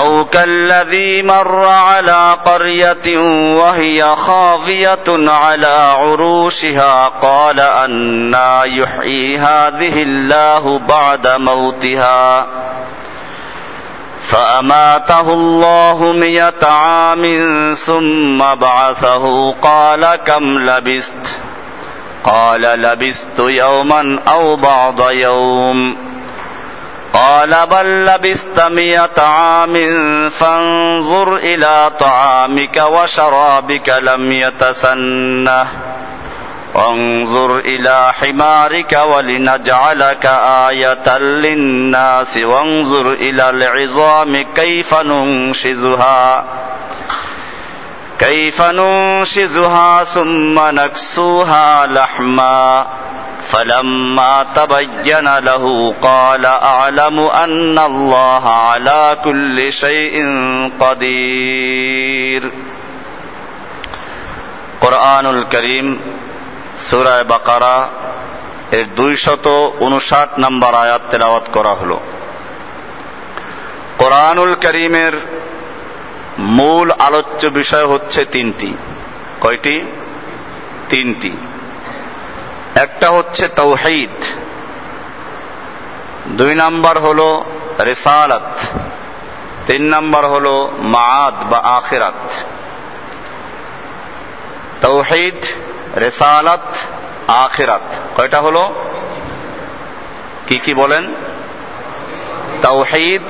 أو كالذي مر على قرية وهي خاوية على عروشها قال أنا يحيي هذه الله بعد موتها. فأماته الله مئة عام ثم بعثه. قال كم لبست؟ قال لبست يوما أو بعض يوم. قال بل لبست مئة عام فانظر إلى طعامك وشرابك لم يتسنه. وانظر إلى حمارك ولنجعلك آية للناس. وانظر إلى العظام كيف ننشزها. كيف ننشزها ثم نكسوها لحما. فلما تبين له قال اعلم ان الله على كل شيء قدير কোরআনুল করিম সুরায় বাকারা এর দুইশত উনষাট নম্বর আয়াত তেলাওয়াত করা হল কোরআনুল করিমের মূল আলোচ্য বিষয় হচ্ছে তিনটি কয়টি তিনটি একটা হচ্ছে তৌহিদ, দুই নাম্বার হল রেসালাত, তিন নাম্বার হল মাদ বা আখেরাত। তৌহিদ, রেসালাত, আখেরাত, কয়টা হলো? কি কি বলেন? তৌহিদ,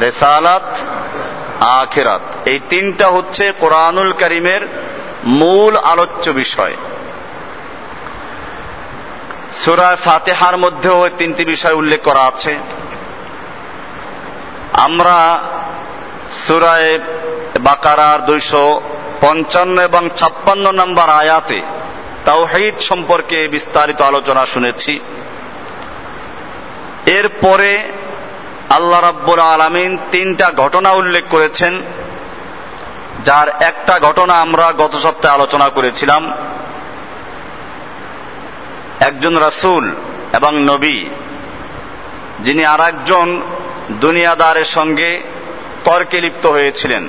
রেসালাত, আখেরাত। এই তিনটা হচ্ছে কোরআনুল করিমের মূল আলোচ্য বিষয়। সুরায় ফাতেহার মধ্যেও তিনটি বিষয় উল্লেখ করা আছে। আমরা সুরায় বাকারার দুইশো পঞ্চান্ন এবং ছাপ্পান্ন নম্বর আয়াতে তাওহিদ সম্পর্কে বিস্তারিত আলোচনা শুনেছি। এরপরে আল্লাহ রাব্বুল আলমিন তিনটা ঘটনা উল্লেখ করেছেন, যার একটা ঘটনা আমরা গত সপ্তাহে আলোচনা করেছিলাম। একজন রাসুল এবং নবী, যিনি আর একজন দুনিয়াদারের সঙ্গে তর্কে লিপ্ত হয়েছিলেন।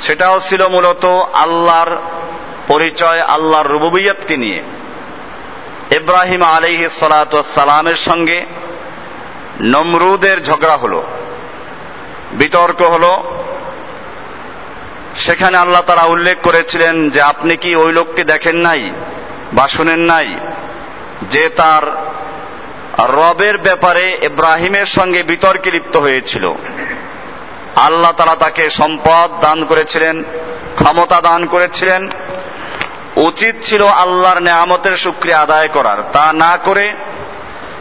সেটাও ছিল মূলত আল্লাহর পরিচয়, আল্লাহর রুবুবিয়তকে নিয়ে। ইব্রাহিম আলিহ সালামের সঙ্গে নমরুদের ঝগড়া হলো, বিতর্ক হলো। সেখানে আল্লাহ তারা উল্লেখ করেছিলেন যে, আপনি কি ওই লোককে দেখেন নাই? বা শুনেন নাই, যে তার রবের ব্যাপারে ইব্রাহিমের সঙ্গে বিতর্কে লিপ্ত হয়েছিল। আল্লাহ তারা তাকে সম্পদ দান করেছিলেন, ক্ষমতা দান করেছিলেন। উচিত ছিল আল্লাহর নেয়ামতের শুক্রিয়া আদায় করার। তা না করে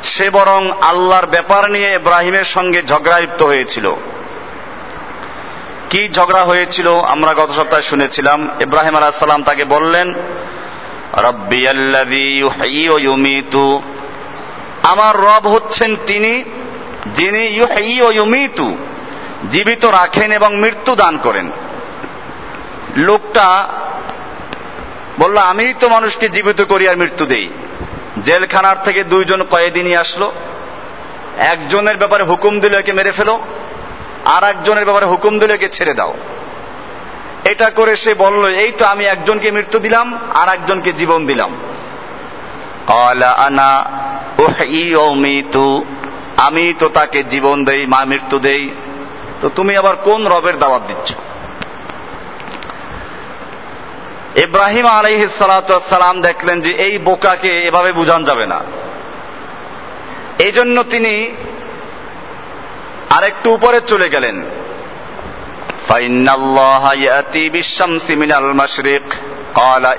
সে বরং আল্লাহর ব্যাপার নিয়ে ইব্রাহিমের সঙ্গে ঝগড়া লিপ্ত হয়েছিল। কি ঝগড়া হয়েছিল আমরা গত সপ্তাহে শুনেছিলাম। ইব্রাহিম আলাহিসাল্লাম তাকে বললেন আমার রব হচ্ছেন তিনি, যিনি ইউমিতু, জীবিত রাখেন এবং মৃত্যু দান করেন। লোকটা বলল আমি তো মানুষকে জীবিত করি আর মৃত্যু দেই। জেলখানার থেকে দুইজন কয়েদি নিয়ে আসলো। একজনের ব্যাপারে হুকুম দিল একে মেরে ফেলো আর একজনের ব্যাপারে হুকুম দিল একে ছেড়ে দাও। এটা করে সে বলল, এই তো আমি একজনকে মৃত্যু দিলাম আর একজনকে জীবন দিলাম। আনা আমি তো তাকে জীবন দেই, মা মৃত্যু দেই। তো তুমি আবার কোন রবের দাওয়াত দিচ্ছ? ইব্রাহিম আলাইহিসালাম দেখলেন যে এই বোকাকে এভাবে বুঝান যাবে না। এই জন্য তিনি আরেকটু উপরে চলে গেলেন।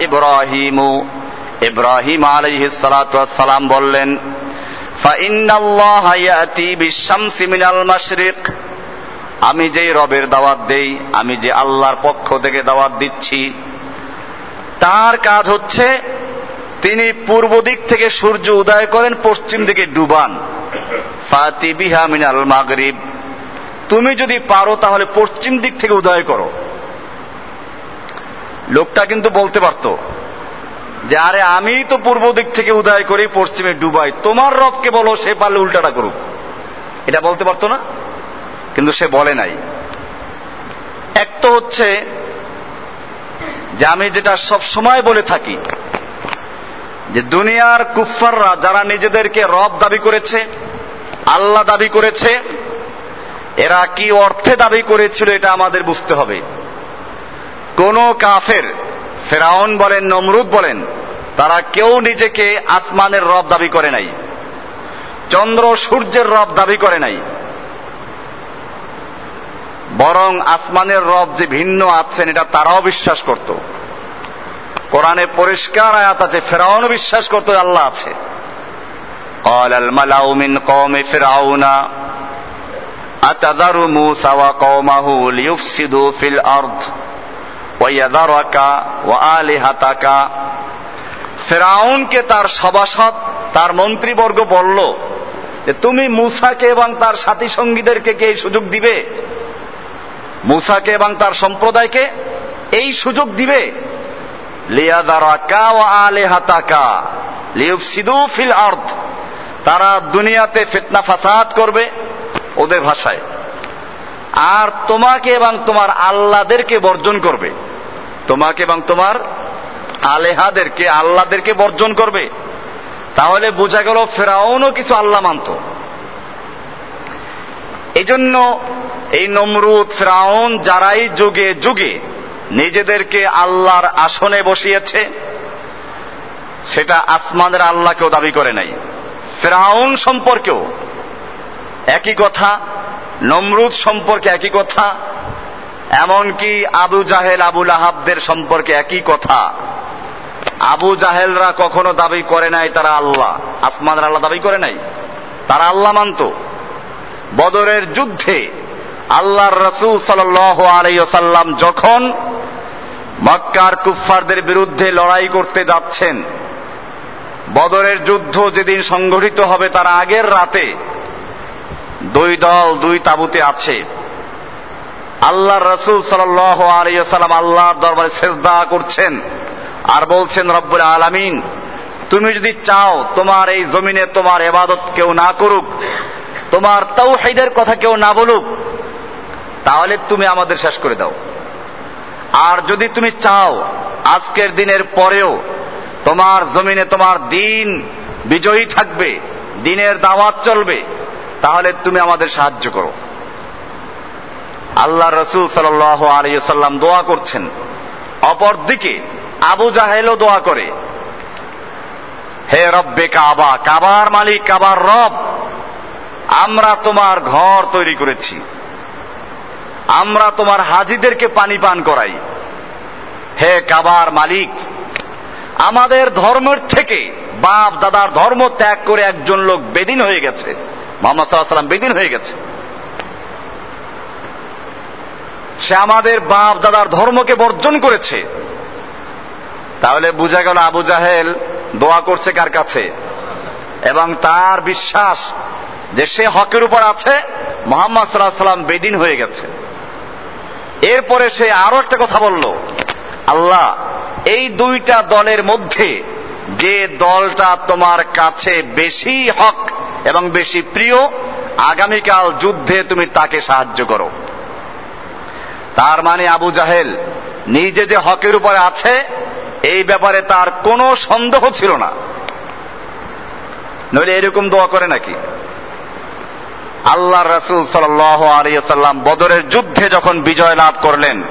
ইব্রাহিম ইব্রাহিম আলাইহিসালাম বললেন আমি যেই রবের দাওয়াত দেই, আমি যে আল্লাহর পক্ষ থেকে দাওয়াত দিচ্ছি। তার কাজ হচ্ছে, তিনি পূর্ব দিক থেকে সূর্য উদয় করেন, পশ্চিম দিকে ডুবান। ফাতি বিহা মিনাল মাগরিব। তুমি যদি পারো তাহলে পশ্চিম দিক থেকে উদয় করো। লোকটা কিন্তু বলতে পারত যে, আরে আমি তো পূর্ব দিক থেকে উদয় করি, পশ্চিমে ডুবাই। তোমার রবকে বলো, সে পারলে উল্টাটা করুক। এটা বলতে পারতো না, কিন্তু সে বলে নাই। এক তো হচ্ছে যে, আমি যেটা সব সময় বলে থাকি, যে দুনিয়ার কুফাররা যারা নিজেদেরকে রব দাবি করেছে, আল্লাহ দাবি করেছে এরা কি অর্থে দাবি করেছিল এটা আমাদের বুঝতে হবে কোন কাফের ফেরাউন বলেন নমরুদ বলেন তারা কেউ নিজেকে আসমানের রব দাবি করে নাই চন্দ্র সূর্যের রব দাবি করে নাই বরং আসমানের রব যে ভিন্ন আছেন এটা তারাও বিশ্বাস করত কোরআনে পরিষ্কার আয়াত আছে ফেরাউন বিশ্বাস করতো আল্লাহ আছে قال الملأ من قوم فرعون আতাদারু মুসা ওয়া কওমাহু লিয়ুফসিদু ফিল আরদ ওয়া ইয়াদারাকা ওয়া ফেরাউনকে তার সভাসদ, তার মন্ত্রীবর্গ বলল, যে তুমি মুসাকে এবং তার সাথী সঙ্গীদেরকে কে সুযোগ দিবে? মুসাকে এবং তার সম্প্রদায়কে এই সুযোগ দিবে? লিয়াদারাকা ও আলেহাতাকা। লিউফসিদু ফিল আর্থ তারা দুনিয়াতে ফিতনা ফাসাদ করবে। ওদের ভাষায়। আর তোমাকে এবং তোমার আল্লাহদেরকে বর্জন করবে। তোমাকে এবং তোমার আলেহাদেরকে আল্লাহদেরকে বর্জন করবে। তাহলে বোঝা গেল ফেরাউনও কিছু আল্লাহ মানত। এই জন্য এই নমরুদ ফেরাউন যারাই যুগে যুগে নিজেদেরকে আল্লাহর আসনে বসিয়েছে, সেটা আসমানের আল্লাহকেও দাবি করে নাই। ফেরাউন সম্পর্কেও একই কথা, নমরুদ সম্পর্কে একই কথা, এমনকি আবু জাহেল আবুল আহাবদের সম্পর্কে একই কথা। আবু জাহেলরা কখনো দাবি করে নাই তারা আল্লাহ। আসমানের আল্লাহ দাবি করে নাই। তারা আল্লাহ মানত। বদরের যুদ্ধে আল্লাহর রসুল সাল আলাইসাল্লাম যখন মক্কার কুফফারদের বিরুদ্ধে লড়াই করতে যাচ্ছেন, বদরের যুদ্ধ যেদিন সংগঠিত হবে তার আগের রাতে দুই দল, দুই তাবুতে আছে। আল্লাহ রসুল সাল আলিয়াল্লাম আল্লাহর দরবারে সেজদা করছেন আর বলছেন, রব্বুল আলামিন, তুমি যদি চাও তোমার এই জমিনে তোমার এবাদত কেউ না করুক, তোমার তাওহীদের কথা কেউ না বলুক, তাহলে তুমি আমাদের শেষ করে দাও। আর যদি তুমি চাও আজকের দিনের পরেও তোমার জমিনে তোমার দিন বিজয়ী থাকবে, দিনের দাওয়াত চলবে তাহলে তুমি আমাদের সাহায্য করো। আল্লাহ রসুল সাল আলিয়াল্লাম দোয়া করছেন। অপরদিকে আবু জাহেলও দোয়া করে। হে রব্বে কাবা, কাবার মালিক, কাবার রব, আমরা তোমার ঘর তৈরি করেছি। আমরা তোমার হাজিদেরকে পানি পান করাই। হে কাবার মালিক, আমাদের ধর্মের থেকে বাপ দাদার ধর্ম ত্যাগ করে একজন লোক বেদিন হয়ে গেছে। মোহাম্মদ সাল্লাম বেদিন হয়ে গেছে। সে আমাদের বাপ দাদার ধর্মকে বর্জন করেছে। তাহলে বোঝা গেল আবু জাহেল দোয়া করছে কার কাছে? এবং তার বিশ্বাস যে সে হকের উপর আছে, মোহাম্মদ সাল্লাহ সাল্লাম বেদিন হয়ে গেছে। এরপরে সে আরও একটা কথা বলল, আল্লাহ, এই দুইটা দলের মধ্যে যে দলটা তোমার কাছে বেশি হক এবং বেশি প্রিয়, আগামীকাল যুদ্ধে তুমি তাকে সাহায্য করো। তার মানে আবু জাহেল, নিজে যে হকের উপরে আছে, এই ব্যাপারে তার কোনো সন্দেহ ছিল না। নইলে এরকম দোয়া করে নাকি? আল্লাহ রসুল সাল আলিয়াল্লাম বদরের যুদ্ধে যখন বিজয় লাভ করলেন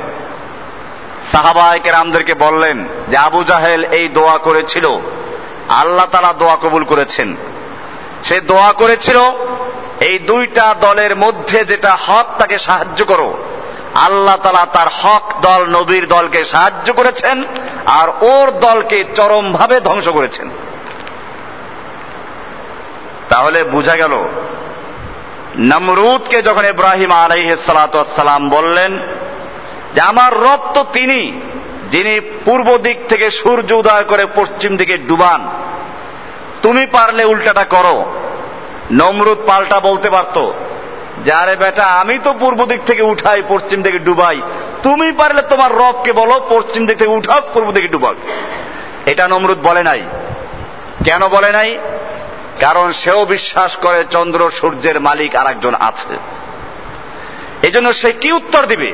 সাহাবায়কের আমদেরকে বললেন যে, আবু জাহেল এই দোয়া করেছিল, আল্লাহ তারা দোয়া কবুল করেছেন। সে দোয়া করেছিল, এই দুইটা দলের মধ্যে যেটা হক তাকে সাহায্য করো। আল্লাহ তালা তার হক দল, নবীর দলকে সাহায্য করেছেন, আর ওর দলকে চরমভাবে ধ্বংস করেছেন। তাহলে বোঝা গেল, নমরুদকে যখন ইব্রাহিম আলাইহ সালাম বললেন যে, আমার রব তো তিনি, যিনি পূর্ব দিক থেকে সূর্য উদয় করে পশ্চিম দিকে ডুবান তুমি পারলে উল্টাটা করো। নমরুদ পাল্টা বলতে পারতো, যে আরে বেটা, আমি তো পূর্ব দিক থেকে উঠাই, পশ্চিম দিকে ডুবাই। তুমি পারলে তোমার রবকে বলো, পশ্চিম দিক থেকে উঠাও, পূর্ব দিকে ডুবাক এটা নমরুদ বলে নাই। কেন বলে নাই? কারণ সেও বিশ্বাস করে চন্দ্র সূর্যের মালিক আর একজন আছে। এজন্য সে কি উত্তর দিবে?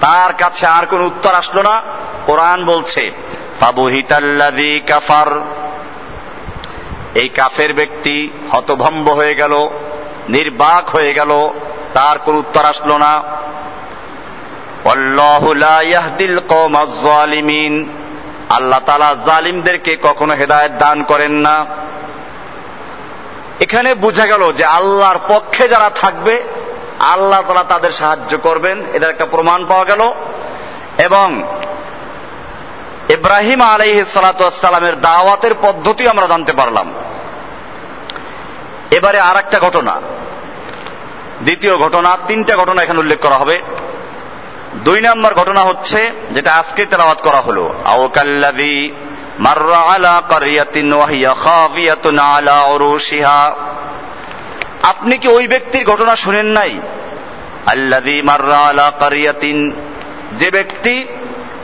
তার কাছে আর কোন উত্তর আসলো না। কোরআন বলছে ফাবুহিতাল্লাদি কাফার। এই কাফের ব্যক্তি হতভম্ব হয়ে গেল, নির্বাক হয়ে গেল, তার কোন উত্তর আসলো না। আল্লাহ তালা জালিমদেরকে কখনো হেদায়ত দান করেন না। এখানে বোঝা গেল যে আল্লাহর পক্ষে যারা থাকবে, আল্লাহ তালা তাদের সাহায্য করবেন এটার একটা প্রমাণ পাওয়া গেল। এবং ইব্রাহিম আলাইহ সালাতামের দাওয়াতের পদ্ধতি আমরা জানতে পারলাম। এবারে আর একটা ঘটনা। দ্বিতীয় ঘটনা, তিনটা ঘটনা এখানে উল্লেখ করা হবে। দুই নম্বর ঘটনা হচ্ছে, যেটা আজকে তেলাওয়াত করা হলো। আওকাল্লাদি মাররা আলা কারিয়াতিন ওয়াহিয়া খাফিয়াতুন আলা উরুশিহা। আপনি কি ওই ব্যক্তির ঘটনা শুনেন নাই? আল্লাদি মাররা আলা কারিয়াতিন যে ব্যক্তি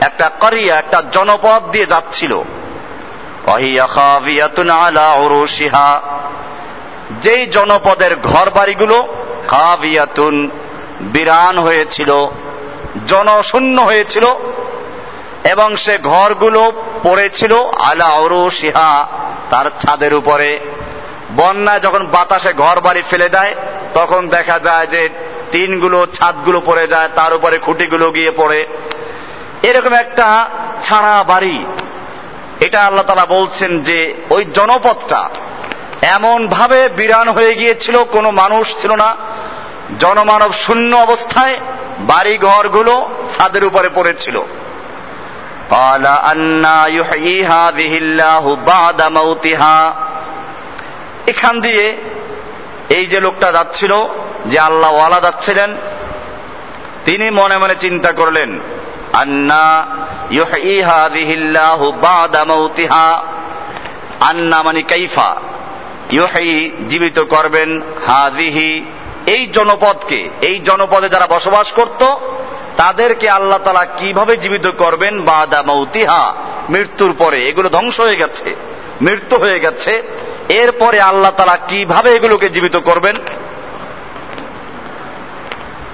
একটা করিয়া, একটা জনপদ দিয়ে যাচ্ছিল। যেই জনপদের ঘর বাড়িগুলো খাবিয়াতুন বিরান হয়েছিল, জনশূন্য হয়েছিল, এবং সে ঘরগুলো পড়েছিল আলা সিহা তার ছাদের উপরে। বন্যায় যখন বাতাসে ঘর বাড়ি ফেলে দেয়, তখন দেখা যায় যে টিনগুলো, ছাদগুলো পড়ে যায়, তার উপরে খুঁটিগুলো গিয়ে পড়ে। এরকম একটা ছাড়া বাড়ি। এটা আল্লাহ তারা বলছেন যে, ওই জনপদটা এমন ভাবে বিরান হয়ে গিয়েছিল, কোনো মানুষ ছিল না। জনমানব শূন্য অবস্থায় বাড়ি ঘরগুলো ছাদের উপরে পড়েছিল। এখান দিয়ে এই যে লোকটা যাচ্ছিল, যে আল্লাহ ওয়ালা যাচ্ছিলেন, তিনি মনে মনে চিন্তা করলেন আন্না মানে কাইফা। জীবিত করবেন হাদিহি। এই জনপদকে, এই জনপদে যারা বসবাস করত, তাদেরকে আল্লাহ তালা কীভাবে জীবিত করবেন? বাদা মৌতিহা মৃত্যুর পরে এগুলো ধ্বংস হয়ে গেছে। মৃত্যু হয়ে গেছে। এরপরে আল্লাহ তালা কীভাবে এগুলোকে জীবিত করবেন?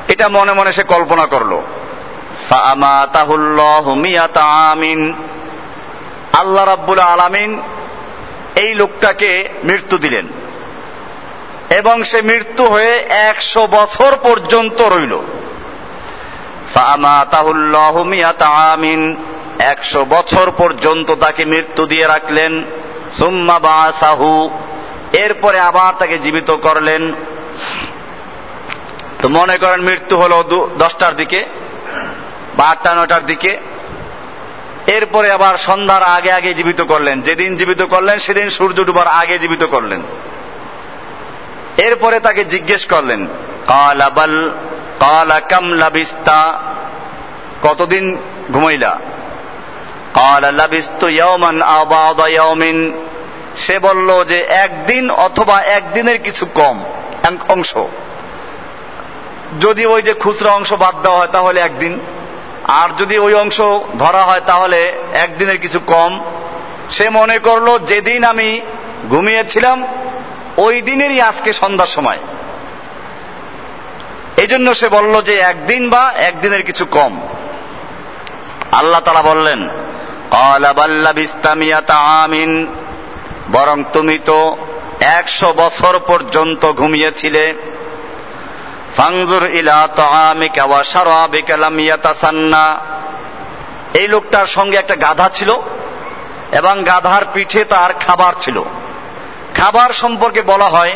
এটা মনে মনে সে কল্পনা করল। আল্লাহ রাব্বুল আলামিন এই লোকটাকে মৃত্যু দিলেন এবং সে মৃত্যু হয়ে একশো বছর পর্যন্ত রইল। আমিন একশো বছর পর্যন্ত তাকে মৃত্যু দিয়ে রাখলেন। সুম্মা বাসাহু এরপরে আবার তাকে জীবিত করলেন। তো মনে করেন মৃত্যু হলো দশটার দিকে। বা আটটা নয়টার দিকে। এরপরে আবার সন্ধ্যার আগে আগে জীবিত করলেন। যেদিন জীবিত করলেন, সেদিন সূর্য ডুবার আগে জীবিত করলেন। এরপরে তাকে জিজ্ঞেস করলেন কালাবাল কালা কামলা বিস্তা কতদিন ঘুমাইলা? কালা লাবিস্তু ইয়াওমান আবাদা ইয়াওমিন। সে বলল যে, একদিন অথবা একদিনের কিছু কম অংশ। যদি ওই যে খুচরা অংশ বাদ দেওয়া হয়, তাহলে একদিন। আর যদি ওই অংশ ধরা হয় তাহলে একদিনের কিছু কম। সে মনে করল, যেদিন আমি ঘুমিয়েছিলাম, ওই দিনেরই আজকে সন্ধ্যার সময়। এই জন্য সে বলল যে, একদিন বা একদিনের কিছু কম। আল্লাহ তালা বললেন আমিন। বরং তুমি তো একশো বছর পর্যন্ত ঘুমিয়েছিলে। ফাংজুর ইলা তাআমিকা ওয়া শারাবিকা লাম ইয়াতাসান্না। এই লোকটার সঙ্গে একটা গাধা ছিল এবং গাধার পিঠে তার খাবার ছিল। খাবার সম্পর্কে বলা হয়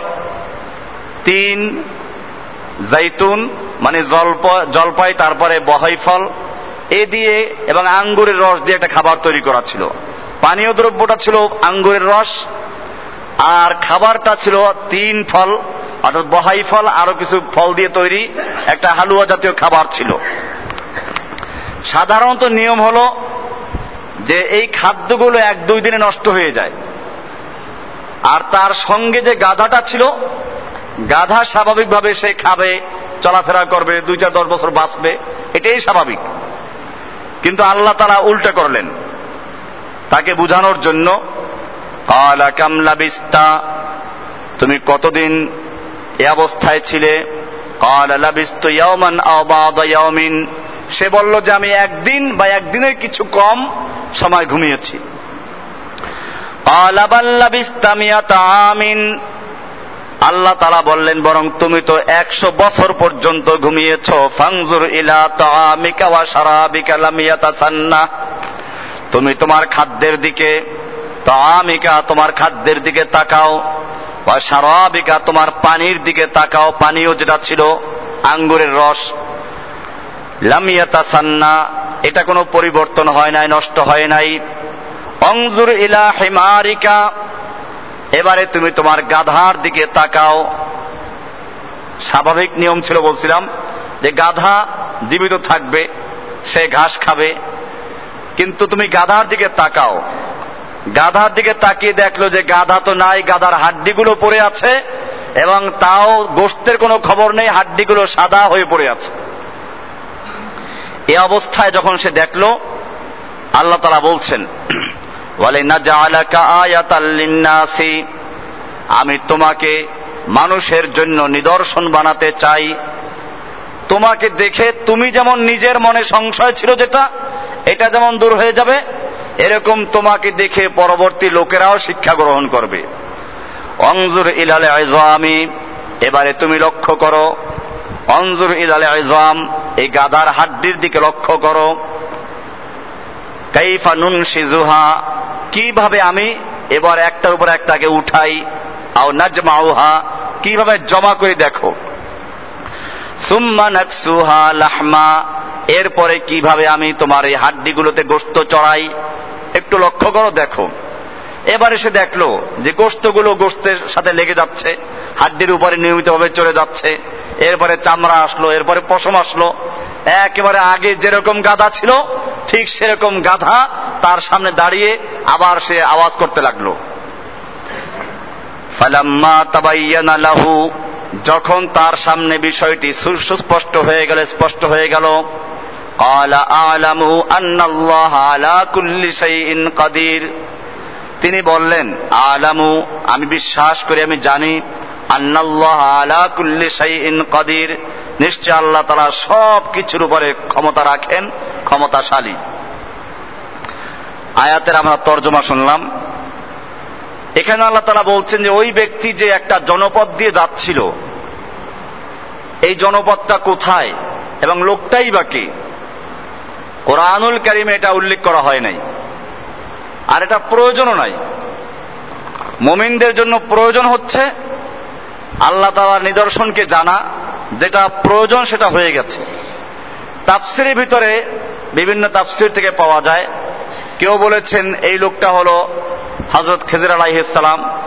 তিন জাইতুন মানে জলপ, জলপাই, তারপরে বহাই ফল এ দিয়ে এবং আঙ্গুরের রস দিয়ে একটা খাবার তৈরি করা ছিল। পানীয় দ্রব্যটা ছিল আঙ্গুরের রস, আর খাবারটা ছিল তিন ফল। অর্থাৎ বহাই ফল আরও কিছু ফল দিয়ে তৈরি একটা হালুয়া জাতীয় খাবার ছিল। সাধারণত নিয়ম হলো যে এই খাদ্যগুলো এক দুই দিনে নষ্ট হয়ে যায়। আর তার সঙ্গে যে গাধাটা ছিল, গাধা স্বাভাবিকভাবে সে খাবে, চলাফেরা করবে, দুই চার দশ বছর বাঁচবে, এটাই স্বাভাবিক। কিন্তু আল্লাহ তারা উল্টা করলেন। তাকে বুঝানোর জন্য কামলা বিস্তা তুমি কতদিন এ অবস্থায় ছিলে। সে বলল যে, আমি একদিন বা একদিনের কিছু কম সময় ঘুমিয়েছি। আল্লাহ তালা বললেন, বরং তুমি তো একশো বছর পর্যন্ত ঘুমিয়েছ ফাংজুর ইলা তুমি তোমার খাদ্যের দিকে তামিকা তোমার খাদ্যের দিকে তাকাও। সারাবিকা তোমার পানির দিকে তাকাও, পানীয় যেটা ছিল আঙ্গুরের রস। লামিয়াতা সান্না এটা কোনো পরিবর্তন হয় নাই, নষ্ট হয় নাই। অংজুর ইলা হেমারিকা, এবারে তুমি তোমার গাধার দিকে তাকাও। স্বাভাবিক নিয়ম ছিল বলছিলাম যে গাধা জীবিত থাকবে, সে ঘাস খাবে। কিন্তু তুমি গাধার দিকে তাকাও। গাধার দিকে তাকিয়ে দেখল যে গাধা তো নাই, গাধার হাড্ডিগুলো পড়ে আছে এবং তাও গোষ্ঠের কোনো খবর নেই, হাড্ডিগুলো সাদা হয়ে পড়ে আছে। এ অবস্থায় যখন সে দেখল, আল্লাহ তারা বলছেন আমি তোমাকে মানুষের জন্য নিদর্শন বানাতে চাই। তোমাকে দেখে তুমি যেমন নিজের মনে সংশয় ছিল যেটা, এটা যেমন দূর হয়ে যাবে এরকম তোমাকে দেখে পরবর্তী লোকেরাও শিক্ষা গ্রহণ করবে। অঞ্জুর ইলালে আইজামি এবারে তুমি লক্ষ্য করো অঞ্জুর ইলালে আইজাম এই গাদার হাড্ডির দিকে লক্ষ্য করো। কাইফা নুন সিজুহা কীভাবে আমি এবার একটার উপর একটাকে উঠাই, আও নাজমাউহা, কীভাবে জমা করে দেখো। সুম্মা নাকসুহা লাহমা, এরপরে কীভাবে আমি তোমার এই হাড্ডিগুলোতে গোস্ত চড়াই একটু লক্ষ্য করো, দেখো। এবারে সে দেখল যে গোস্তগুলো গোস্তের সাথে লেগে যাচ্ছে, হাড্ডির উপরে নিয়মিতভাবে চলে যাচ্ছে, এরপরে চামড়া আসলো, এরপরে পশম আসলো। একেবারে আগে যেরকম গাধা ছিল, ঠিক সেরকম গাধা তার সামনে দাঁড়িয়ে আবার সে আওয়াজ করতে লাগল। তাবাইয়ানা লাহু, যখন তার সামনে বিষয়টি সুস্পষ্ট হয়ে গেল, স্পষ্ট হয়ে গেল قال أعلم أن الله على كل شيء قدير তিনি বললেন আলামু আমি বিশ্বাস করি আমি জানি আন্নাল্লাহ আলা কুল্লি শাইইন কাদির নিশ্চয় আল্লাহ তালা সব কিছুর উপরে ক্ষমতা রাখেন ক্ষমতাশালী আয়াতের আমরা তর্জমা শুনলাম এখানে আল্লাহ তালা বলছেন যে ওই ব্যক্তি যে একটা জনপদ দিয়ে যাচ্ছিল এই জনপদটা কোথায় এবং লোকটাই বা কে কোরআনুল কারিমে এটা উল্লেখ করা হয় নাই। আর এটা প্রয়োজনও নাই। মোমিনদের জন্য প্রয়োজন হচ্ছে আল্লাহ তালার নিদর্শনকে জানা, যেটা প্রয়োজন সেটা হয়ে গেছে। তাফসিরের ভিতরে বিভিন্ন তাফসির থেকে পাওয়া যায়। কেউ বলেছেন এই লোকটা হলো হজরত খেজির আলাইহিসালাম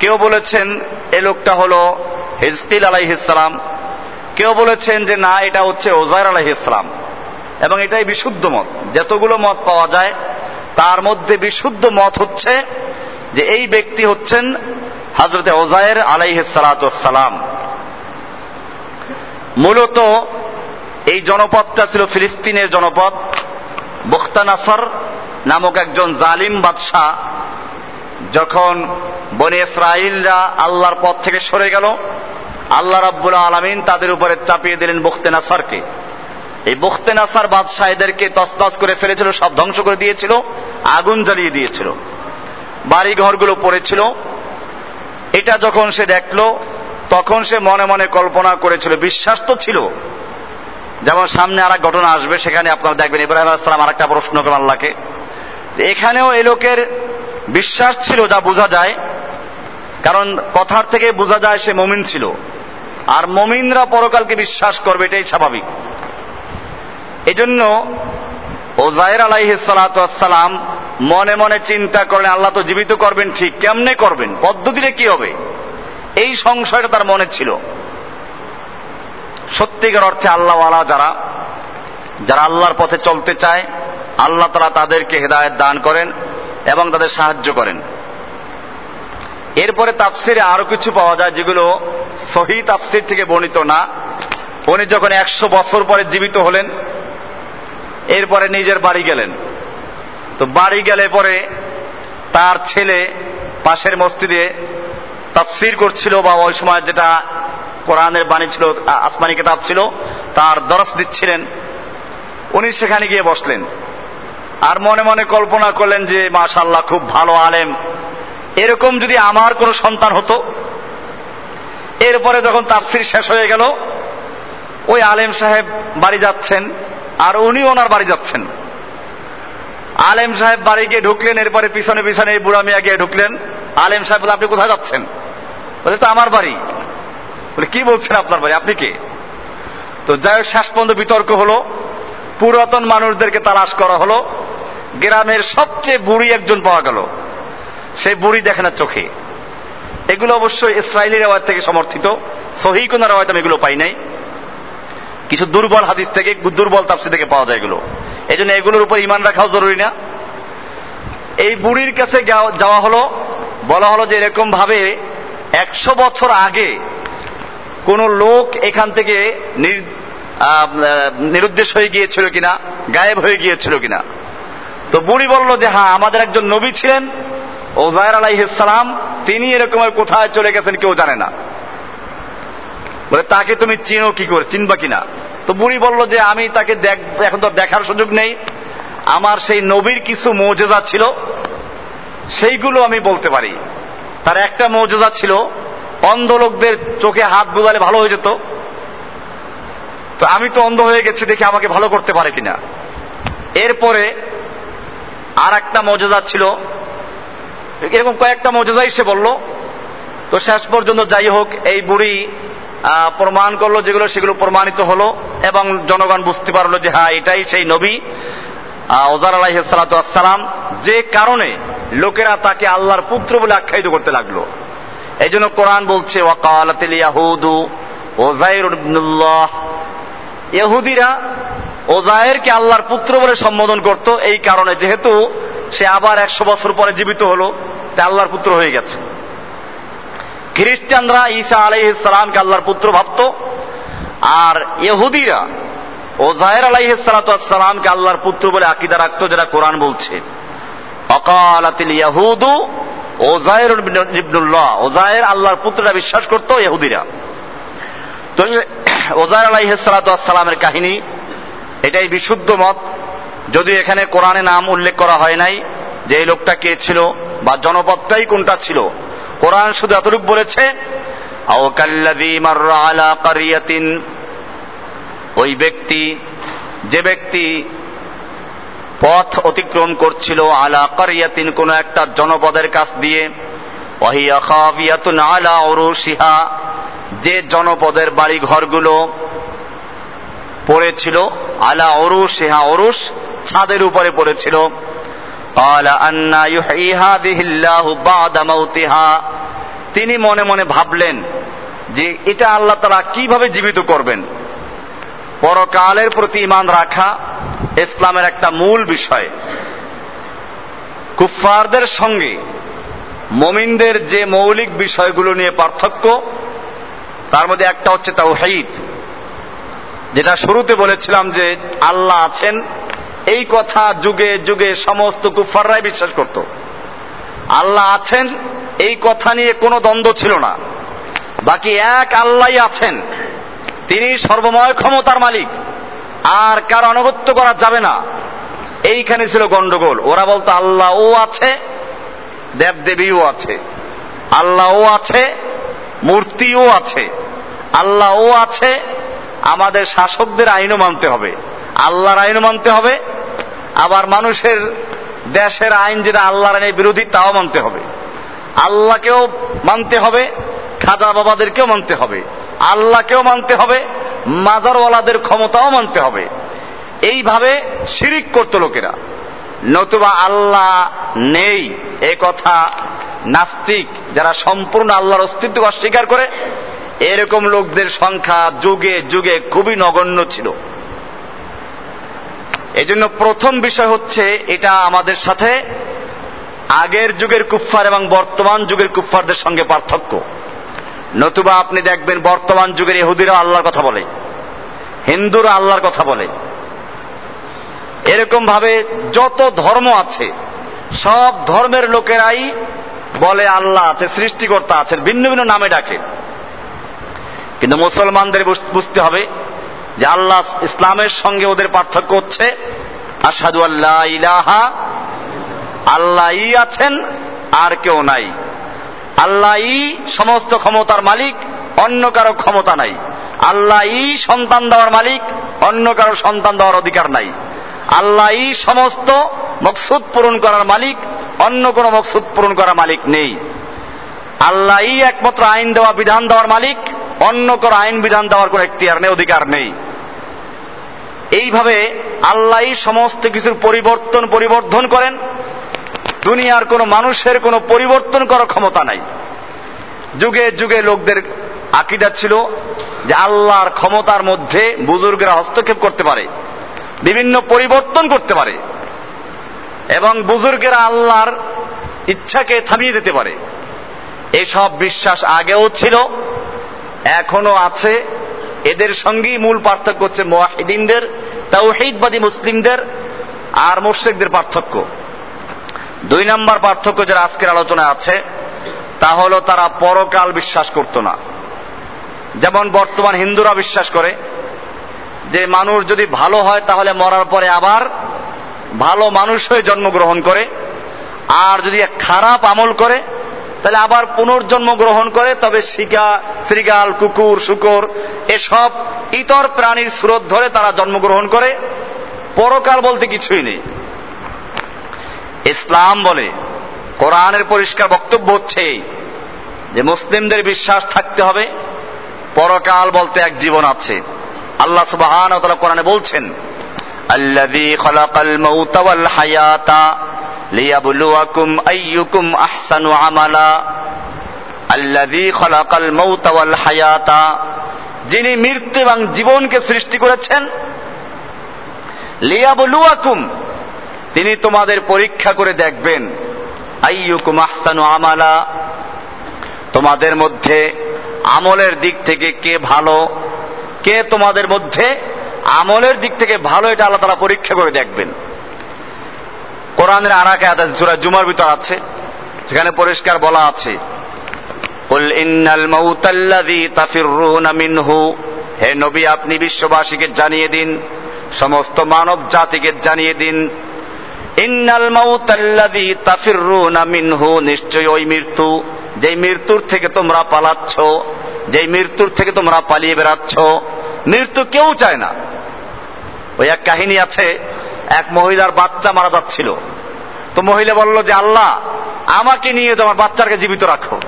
কেউ বলেছেন এই লোকটা হলো হিজকিল আলাইহিসালাম কেউ বলেছেন যে না, এটা হচ্ছে ওজাইর আলাইহিসালাম এবং এটাই বিশুদ্ধ মত। যতগুলো মত পাওয়া যায়, তার মধ্যে বিশুদ্ধ মত হচ্ছে যে এই ব্যক্তি হচ্ছেন হজরতে ওজায়ের আলাইহিসালাম মূলত এই জনপদটা ছিল ফিলিস্তিনের জনপদ বখতানাসর নামক একজন জালিম বাদশাহ যখন বনে ইসরাইলরা আল্লাহর পথ থেকে সরে গেল, আল্লাহ রাব্বুল আলমিন তাদের উপরে চাপিয়ে দিলেন বখতেনাসারকে এই বখতেনাসার বাদশাহ এদেরকে করে ফেলেছিল, সব ধ্বংস করে দিয়েছিল, আগুন জ্বালিয়ে দিয়েছিল। বাড়ি ঘরগুলো পড়েছিল। এটা যখন সে দেখল, তখন সে মনে মনে কল্পনা করেছিল, বিশ্বাস তো ছিল। যেমন সামনে আর ঘটনা আসবে, সেখানে আপনারা দেখবেন ইব্রাহিম আলাইসালাম আর একটা প্রশ্ন করেন আল্লাহকে। এখানেও এ লোকের বিশ্বাস ছিল, যা বোঝা যায়। কারণ কথার থেকে বোঝা যায় সে মমিন ছিল। আর মমিনরা পরকালকে বিশ্বাস করবে, এটাই স্বাভাবিক। এজন্য ওজায়ের আলাইহি সালাম মনে মনে চিন্তা করলেন, আল্লাহ তো জীবিত করবেন, ঠিক কেমনে করবেন? পদ্ধতিটা কি হবে? এই সংশয়টা তার মনে ছিল। সত্যিকার অর্থে আল্লাহওয়ালা যারা যারা আল্লাহর পথে চলতে চায়, আল্লাহ তারা তাদেরকে হেদায়ত দান করেন এবং তাদের সাহায্য করেন। এরপরে তাফসিরে আরও কিছু পাওয়া যায় যেগুলো সহি তাফসির থেকে বর্ণিত না। উনি যখন একশো বছর পরে জীবিত হলেন এরপরে নিজের বাড়ি গেলেন। তো বাড়ি গেলে পরে তার ছেলে পাশের মসজিদে তাফসির করছিল বা ওই সময় যেটা কোরআনের বাণী ছিল আসমানি কিতাব ছিল, তার দরস দিচ্ছিলেন। উনি সেখানে গিয়ে বসলেন। আর মনে মনে কল্পনা করলেন যে মাশাল্লাহ খুব ভালো আলেম। এরকম যদি আমার কোনো সন্তান হতো, এরপরে যখন তাফসির শেষ হয়ে গেল, ওই আলেম সাহেব বাড়ি যাচ্ছেন। আর উনি ওনার বাড়ি যাচ্ছেন। আলেম সাহেব বাড়ি গিয়ে ঢুকলেন, এরপরে পিছনে পিছনে এই বুড়া মিয়া গিয়ে ঢুকলেন। আলেম সাহেব বলে আপনি কোথায় যাচ্ছেন? বলে তো আমার বাড়ি। বলে, কি বলছেন আপনার বাড়ি? আপনি কে? তো যাই হোক, শেষ পর্যন্ত বিতর্ক হলো। পুরাতন মানুষদেরকে তালাশ করা হলো। গ্রামের সবচেয়ে বুড়ি একজন পাওয়া গেল। সেই বুড়ি দেখে না চোখে। এগুলো অবশ্যই ইসরায়েলি রেওয়াজ থেকে সমর্থিত। সহি কোন রেওয়াজ আমি এগুলো পাই নাই। কিছু দুর্বল হাদিস থেকে, দুর্বল তাপসি থেকে পাওয়া যায় এগুলো। এই জন্য এগুলোর উপর ইমান রাখাও জরুরি না। এই বুড়ির কাছে যাওয়া হলো, বলা হলো যে এরকম ভাবে একশো বছর আগে কোন লোক এখান থেকে নিরুদ্দেশ হয়ে গিয়েছিল কিনা, গায়েব হয়ে গিয়েছিল কিনা। তো বুড়ি বলল যে হ্যাঁ আমাদের একজন নবী ছিলেন ওজায়ের আলাইসালাম তিনি এরকম কোথায় চলে গেছেন কেউ জানে না। বলে, তাকে তুমি চিনো কি করে? চিনবা কিনা? তো বুড়ি বলল যে আমি তাকে দেখ, এখন তো দেখার সুযোগ নেই। আমার সেই নবীর কিছু মৌজেজা ছিল, সেইগুলো আমি বলতে পারি। তার একটা মৌজেজা ছিল, অন্ধ লোকদের চোখে হাত বুঝালে ভালো হয়ে যেত। তো আমি তো অন্ধ হয়ে গেছি দেখে আমাকে ভালো করতে পারে কিনা। এরপরে আর একটা মর্যাদা ছিল, এরকম কয়েকটা মর্যাদাই সে বলল। তো শেষ পর্যন্ত যাই হোক, এই বুড়ি প্রমাণ করল যেগুলো সেগুলো প্রমাণিত হলো এবং জনগণ বুঝতে পারল যে হ্যাঁ এটাই সেই নবী। ওজার আলাইসালাম যে কারণে লোকেরা তাকে আল্লাহর পুত্র বলে আখ্যায়িত করতে লাগল। এই জন্য কোরআন বলছে, ওয়াকালাতিল ইয়াহুদু ইহুদিরা ওজায়েরকে আল্লাহর পুত্র বলে সম্বোধন করত, এই কারণে যেহেতু সে আবার একশো বছর পরে জীবিত হলো তা আল্লাহর পুত্র হয়ে গেছে। খ্রিস্টানরা ঈসা আলাইহিসালামকে আল্লাহর পুত্র ভাবত, আর ইহুদিরা ওজায়ের আলাইহিসালামকে আল্লাহর পুত্র বলে আকিদা রাখতো যেটা কোরআন বলছে। অকালাতিল ইয়াহুদু ওজায়ের ইবনুল্লাহ ওজায়ের আল্লাহর পুত্ররা বিশ্বাস করতো ইহুদিরা। তো ওজায়ের আলাইহিসালামের কাহিনী, এটাই বিশুদ্ধ মত। যদি এখানে কোরআনে নাম উল্লেখ করা হয় নাই যে এই লোকটা কে ছিল বা জনপদটাই কোনটা ছিল কোরআন শুধু এতটুকু বলেছে ওই ব্যক্তি, যে ব্যক্তি পথ অতিক্রম করছিল আলা কারিয়াতিন কোন একটা জনপদের কাছ দিয়ে আলা যে জনপদের বাড়ি ঘরগুলো পড়েছিল আলা অরুষ হা অরুষ ছাদের উপরে পড়েছিল। তিনি মনে মনে ভাবলেন যে এটা আল্লাহ তারা কীভাবে জীবিত করবেন। পরকালের প্রতি ইমান রাখা ইসলামের একটা মূল বিষয়। কুফফারদের সঙ্গে মমিনদের যে মৌলিক বিষয়গুলো নিয়ে পার্থক্য, তার মধ্যে একটা হচ্ছে তাও যেটা শুরুতে বলেছিলাম যে আল্লাহ আছেন, এই কথা যুগে যুগে সমস্ত কুফাররাই বিশ্বাস করত। আল্লাহ আছেন এই কথা নিয়ে কোনো দ্বন্দ্ব ছিল না। বাকি এক আল্লাহ আছেন। তিনি সর্বময় ক্ষমতার মালিক। আর কার অনগত্য করা যাবে না। এইখানে ছিল গন্ডগোল ওরা বলতো আল্লাহ ও আছে, দেবদেবীও আছে। আল্লাহ ও আছে, মূর্তিও আছে। আল্লাহ ও আছে, আমাদের শাসকদের আইনও মানতে হবে। আল্লাহর আইনও মানতে হবে। আবার মানুষের দেশের আইন যেটা আল্লাহর আইনের বিরোধী, তাও মানতে হবে। আল্লাহকেও মানতে হবে খাজা বাবাদেরকেও মানতে হবে। আল্লাহকেও মানতে হবে, মাজারওয়ালাদের ক্ষমতাও মানতে হবে। এইভাবে শিরিক করত লোকেরা। নতুবা আল্লাহ নেই, এ কথা নাস্তিক, যারা সম্পূর্ণ আল্লাহর অস্তিত্ব অস্বীকার করে, এরকম লোকদের সংখ্যা যুগে যুগে খুবই নগণ্য ছিল। এজন্য প্রথম বিষয় হচ্ছে, এটা আমাদের সাথে আগের যুগের কুফফার এবং বর্তমান যুগের কুফফারদের সঙ্গে পার্থক্য। নতুবা আপনি দেখবেন বর্তমান যুগের ইহুদিরা আল্লাহর কথা বলে, হিন্দুরা আল্লাহর কথা বলে। এরকম ভাবে যত ধর্ম আছে, সব ধর্মের লোকেরাই বলে আল্লাহ আছে, সৃষ্টিকর্তা আছেন, ভিন্ন ভিন্ন নামে ডাকে। কিন্তু মুসলমানদের বুঝতে হবে যে আল্লাহ ইসলামের সঙ্গে ওদের পার্থক্য হচ্ছে আসাদু আল্লাহ ইলাহা আল্লাহ আছেন, আর কেউ নাই। আল্লাহ সমস্ত ক্ষমতার মালিক, অন্য কারও ক্ষমতা নাই। আল্লাহ সন্তান দেওয়ার মালিক, অন্য কারও সন্তান দেওয়ার অধিকার নাই। আল্লাহ সমস্ত মকসুদ পূরণ করার মালিক, অন্য কোন মকসুদ পূরণ করার মালিক নেই। আল্লাহ একমাত্র আইন দেওয়া, বিধান দেওয়ার মালিক, অন্য কোন আইন, বিধান দেওয়ার কোন এখতিয়ার নেই, অধিকার নেই। এইভাবে আল্লাহ সমস্ত কিছুর পরিবর্তন, পরিবর্ধন করেন। দুনিয়ার কোন মানুষের কোন পরিবর্তন করার ক্ষমতা নাই। যুগে যুগে লোকদের আকিদা ছিল যে আল্লাহর ক্ষমতার মধ্যে বুজুর্গরা হস্তক্ষেপ করতে পারে, বিভিন্ন পরিবর্তন করতে পারে এবং বুজুর্গেরা আল্লাহর ইচ্ছাকে থামিয়ে দিতে পারে। এসব বিশ্বাস আগেও ছিল এখনও আছে। এদের সঙ্গেই মূল পার্থক্য হচ্ছে মোয়াহিদিনদের তাওহিদবাদী মুসলিমদের আর মুশ্রিকদের পার্থক্য। দুই নম্বর পার্থক্য যারা আজকের আলোচনায় আছে, তা হলো তারা পরকাল বিশ্বাস করত না। যেমন বর্তমান হিন্দুরা বিশ্বাস করে যে মানুষ যদি ভালো হয় তাহলে মরার পরে আবার ভালো মানুষ হয়ে জন্মগ্রহণ করে, আর যদি খারাপ আমল করে তাহলে আবার পুনর্জন্ম গ্রহণ করে, তবে শিকা, শ্রীগাল, কুকুর, শুকর এসব ইতর প্রাণীর স্রোত ধরে তারা জন্মগ্রহণ করে। পরকাল বলতে কিছুই নেই। ইসলাম বলে, কোরআনের পরিষ্কার বক্তব্য হচ্ছে যে মুসলিমদের বিশ্বাস থাকতে হবে, পরকাল বলতে এক জীবন আছে। আল্লাহ সুবাহান কোরআনে বলছেন আইয়ুকুম হায়াতা, যিনি মৃত্যু এবং জীবনকে সৃষ্টি করেছেন, লিয়াবলুয়াকুম তিনি তোমাদের পরীক্ষা করে দেখবেন। আইয়ুকুম আমালা। তোমাদের মধ্যে আমলের দিক থেকে কে ভালো, কে তোমাদের মধ্যে আমলের দিক থেকে ভালো, এটা আল্লাহ তারা পরীক্ষা করে দেখবেন। কোরআনের আরাকে আদাস জোড়া জুমার ভিতর আছে, সেখানে পরিষ্কার বলা আছে, কুল ইন্নাল মাউতাল্লাযী তাফিররুনা হে নবী, আপনি বিশ্ববাসীকে জানিয়ে দিন, সমস্ত মানব জাতিকে জানিয়ে দিন ইন্নাল মাউতাল্লাযী তাফিররুনা মিনহু নিশ্চয় ওই মৃত্যু। যেই মৃত্যুর থেকে তোমরা পালাচ্ছ, যেই মৃত্যুর থেকে তোমরা পালিয়ে বেড়াচ্ছ, মৃত্যু কেউ চায় না। ওই এক কাহিনী আছে, এক মহিলার বাচ্চা মারা যাচ্ছিল। তো মহিলা বলল যে, আল্লাহ, আমাকে নিয়ে তোমার বাচ্চাকে জীবিত রাখো।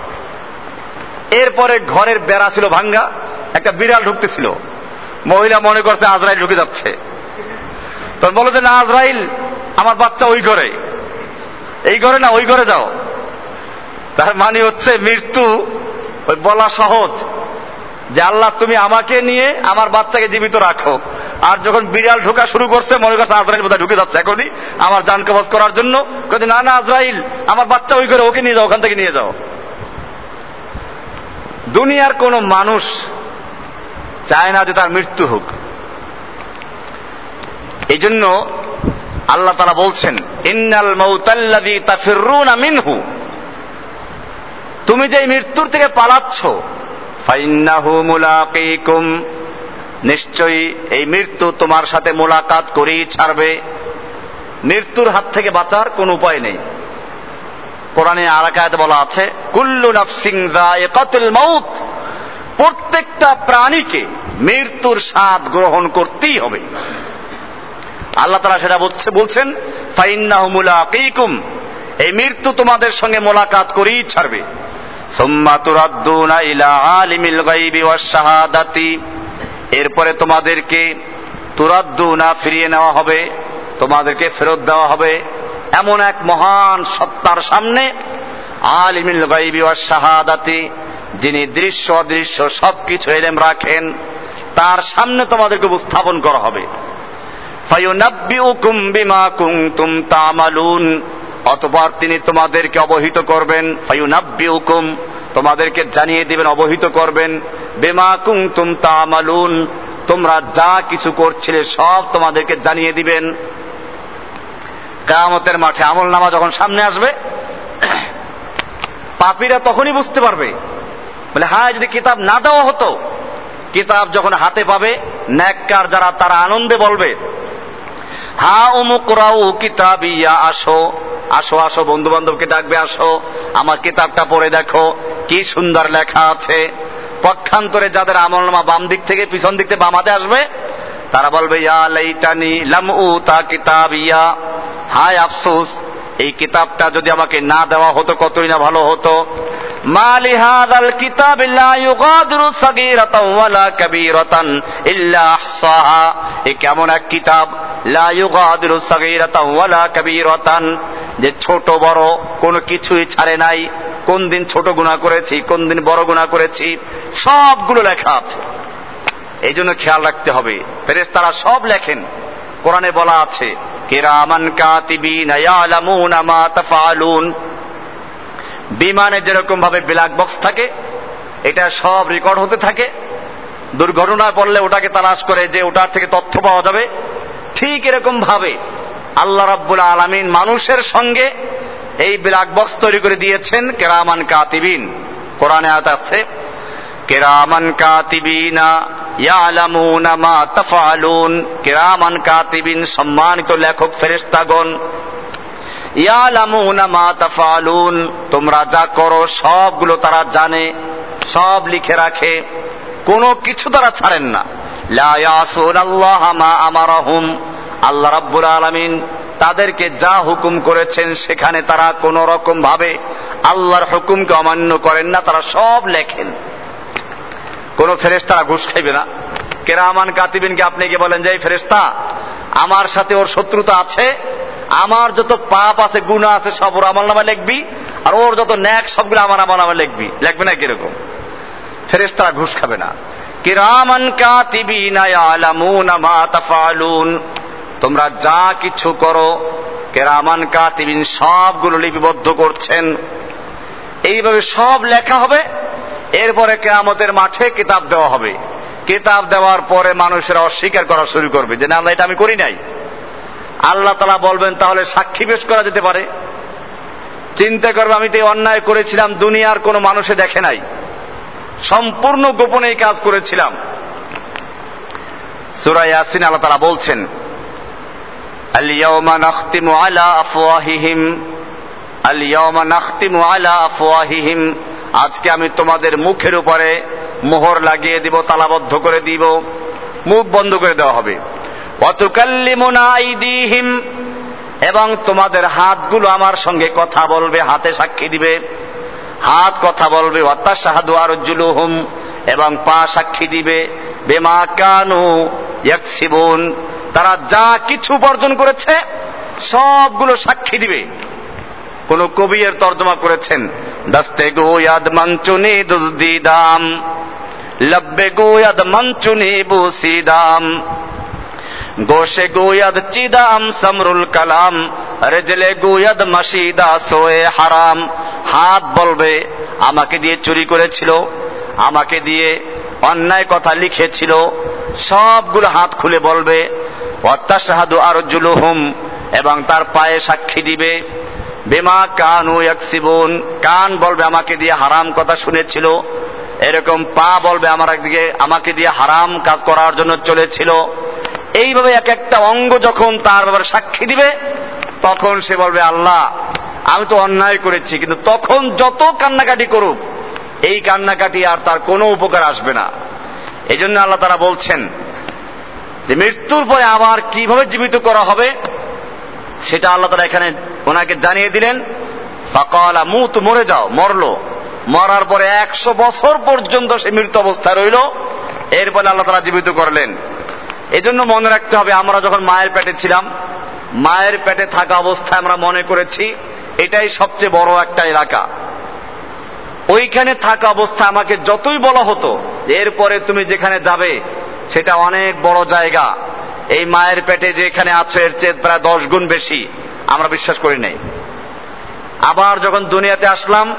এরপরে ঘরের বেড়া ছিল ভাঙ্গা, একটা বিড়াল ঢুকতেছিল। মহিলা মনে করছে, আজরাইল ঢুকে যাচ্ছে। তখন বলো যে, না, আজরাইল আমার বাচ্চা ওই ঘরে। এই ঘরে না, ওই ঘরে যাও। তার মানে হচ্ছে মৃত্যু ওই বলা সহজ যে আল্লাহ তুমি আমাকে নিয়ে আমার বাচ্চাকে জীবিত রাখো। আর যখন বিড়াল ঢোকা শুরু করছে, মনে করছে আজরাইল বোধহয় ঢুকে যাচ্ছে এখনই, আমার জান কবজ করার জন্য। কিন্তু না না, আজরাইল, আমার বাচ্চা ওই ঘরে, ওকে নিয়ে যাও, ওখান থেকে নিয়ে যাও। দুনিয়ার কোন মানুষ চায় না যে তার মৃত্যু হোক। এই জন্য আল্লাহ তারা বলছেন, ইন্নাল মৌতাল্লাদি তাফিরুনা মিনহু। তুমি যে মৃত্যুর থেকে পালাচ্ছ, ফাইন্নাহু মুলাকিকুম। নিশ্চয়ই এই মৃত্যু তোমার সাথে মোলাকাত করেই ছাড়বে। মৃত্যুর হাত থেকে বাঁচার কোন উপায় নেই। কোরআনে আরাকায়াতে বলা আছে, কুল্লু নাফসিং যায়িকাতুল মাউত। প্রত্যেকটা প্রাণীকে মৃত্যুর স্বাদ গ্রহণ করতেই হবে। আল্লাহ তারা সেটা বলছে, বলছেন এই মৃত্যু তোমাদের সঙ্গে মোলাকাত করেই ছাড়বে। এরপরে তোমাদেরকে তুরাদ্দুনা ফিরিয়ে নেওয়া হবে, তোমাদেরকে ফেরত দেওয়া হবে এমন এক মহান সত্তার সামনে আলিমিল ওয়াস শাহাদাতি যিনি দৃশ্য অদৃশ্য সবকিছু এলেম রাখেন, তার সামনে তোমাদেরকে উপস্থাপন করা হবে। ফায়ুনাব্বিউকুম বিমা কুনতুম তামালুন। অতপর তিনি তোমাদেরকে অবহিত করবেন। ফায়ুনাব্বিউকুম, তোমাদেরকে জানিয়ে দিবেন, অবহিত করবেন। বেমা কুনতুম তামালুন, তোমরা যা কিছু করছিলে সব তোমাদেরকে জানিয়ে দিবেন। কামতের মাঠে আমল নামা যখন সামনে আসবে, পাপিরা তখনই বুঝতে পারবে। বলে হ্যাঁ যদি কিতাব না দেওয়া হতো, কিতাব যখন হাতে পাবে, ন্যাককার যারা তারা আনন্দে বলবে হা অমুক রাউ কিতাব, ইয়া আসো। আসো আসো বন্ধু বান্ধবকে ডাকবে, আসো। আমার কিতাবটা পড়ে দেখো, কি সুন্দর লেখা আছে। পক্ষান্তরে যাদের আমলনামা বাম দিক থেকে পিছন দিক থেকে বামাতে আসবে, তারা বলবে, ইয়া লাইতানি লাম হায় আফসোস, এই কিতাবটা যদি আমাকে না দেওয়া হতো, কতই না ভালো হতো। মালি হাদাল কিতাব লা ইউগাদিরু সাগীরাতান ওয়ালা কাবীরাতান ইল্লা আহসাহা। এ কেমন এক কিতাব যে ছোট বড় কোনো কিছুই ছাড়ে নাই। কোন দিন ছোট গুণা করেছি, কোন দিন বড় গুণা করেছি, সবগুলো লেখা আছে। এই জন্য খেয়াল রাখতে হবে। ফেরেস তারা সব লেখেন। কোরআনে বলা আছে বিমানে যেরকম ভাবে ব্ল্যাক বক্স থাকে, এটা সব রেকর্ড হতে থাকে। দুর্ঘটনায় পড়লে ওটাকে তালাশ করে যে ওটার থেকে তথ্য পাওয়া যাবে। ঠিক এরকম ভাবে আল্লাহ রাব্বুল আলামিন মানুষের সঙ্গে এই ব্ল্যাক বক্স তৈরি করে দিয়েছেন, কেরামান কাতিবিন। কোরআনে আয়াত আছে, কেরামান কাতিবিনা ইয়ালামুনা মা তাফআলুন। কেরামান কাতিবিন সম্মানিত লেখক ফেরেশতাগণ, ইয়ালামুনা মা তাফআলুন। তোমরা যা করো, সবগুলো তারা জানে, সব লিখে রাখে। কোনো কিছু তারা ছাড়েন না। আল্লাহ রাব্বুল আলামিন তাদেরকে যা হুকুম করেছেন সেখানে তারা কোন রকম ভাবে আল্লাহর হুকুমকে অমান্য করেন না, তারা সব লেখেন। কোন ফেরেস্তারা ঘুষ খাইবে না। কেরামান কাতিবিনকে আপনি কি বলেন যে, এই ফেরেস্তা আমার সাথে ওর শত্রুতা আছে, আমার যত পাপ আছে গুণা আছে, সব ওর আমল নামা লিখবি, আর ওর যত ন্যাক, সবগুলো আমার আমল নামা লিখবি। লিখবে না কীরকম? ফেরেস্তারা ঘুষ খাবে না। কিরামান কাতিবিনা মা তাফআলুন। তোমরা যা কিছু করো, কেরামান কাতিবিন সবগুলো লিপিবদ্ধ করছেন। এইভাবে সব লেখা হবে, এরপরে কেয়ামতের মাঠে কিতাব দেওয়া হবে। কিতাব দেওয়ার পরে মানুষেরা অস্বীকার করা শুরু করবে যে, না আল্লাহ এটা আমি করি নাই। আল্লাহ তালা বলবেন, তাহলে সাক্ষী পেশ করা যেতে পারে। চিন্তা করবে, আমি তো অন্যায় করেছিলাম, দুনিয়ার কোনো মানুষে দেখে নাই। সম্পূর্ণ গোপনে এই কাজ করেছিলাম। সুরা ইয়াসিন আল্লাহ তারা বলছেন আলিয়াউমা নাখতিমু আলা আফওয়াহিহিম আলিয়াউমা নাখতিমু আলা আফওয়াহিহিম, আজকে আমি তোমাদের মুখের উপরে মোহর লাগিয়ে দিব, তালাবদ্ধ করে দিব, মুখ বন্ধ করে দেওয়া হবে। অতুকাল্লিমুনা আইদিহিম, এবং তোমাদের হাতগুলো আমার সঙ্গে কথা বলবে, হাতে সাক্ষী দিবে। হাত কথা বলবে অত্যাসাহাদু আর জুলুহুম এবং পা সাক্ষী দিবে, বেমা কানু ইয়াকসিবুন। তারা যা কিছু উপার্জন করেছে, সবগুলো সাক্ষী দিবে। কোন কবি এর তর্জমা করেছেন দস্তে গোয়াদ মঞ্চুনি দুজদিদাম লব্বে গো গোয়াদ মঞ্চুনি বুসিদাম গোশে গোয়াদ চিদাম সমরুল কালাম রেজলে গুয়াদ মসিদা সোয়ে হারাম। হাত বলবে, আমাকে দিয়ে চুরি করেছিল, আমাকে দিয়ে অন্যায় কথা লিখেছিল। সবগুলো হাত খুলে বলবে অত্যাসাহাদু আরজুলুহুম এবং তার পায়ে সাক্ষী দিবে, বেমা কানু ইয়াকসিবুন কান বলবে, আমাকে দিয়ে হারাম কথা শুনেছিল এরকম পা বলবে, আমার একদিকে আমাকে দিয়ে হারাম কাজ করার জন্য চলেছিল এইভাবে এক একটা অঙ্গ যখন তার ব্যাপারে সাক্ষী দিবে তখন সে বলবে, আল্লাহ, আমি তো অন্যায় করেছি, কিন্তু তখন যত কান্নাকাটি করুক, এই কান্নাকাটি আর তার কোনো উপকার আসবে না। এই জন্য আল্লাহ তারা বলছেন যে, মৃত্যুর পরে আবার কীভাবে জীবিত করা হবে, সেটা আল্লাহ তারা এখানে ওনাকে জানিয়ে দিলেন। ফাকালা, মুত মরে যাও, মরলো। মরার পরে একশো বছর পর্যন্ত সে মৃত অবস্থায় রইল। এরপরে আল্লাহ তারা জীবিত করলেন। এজন্য মনে রাখতে হবে, আমরা যখন মায়ের পেটে ছিলাম মায়ের পেটে থাকা অবস্থায় আমরা মনে করেছি, এটাই সবচেয়ে বড় একটা এলাকা। ওইখানে থাকা অবস্থা আমাকে যতই বলা হতো, এরপরে তুমি যেখানে যাবে, সেটা অনেক বড় জায়গা। এই মায়ের পেটে যেখানে আছো, এর চেয়ে প্রায় দশ গুণ বেশি, আমরা বিশ্বাস করি নাই। আবার যখন দুনিয়াতে আসলাম,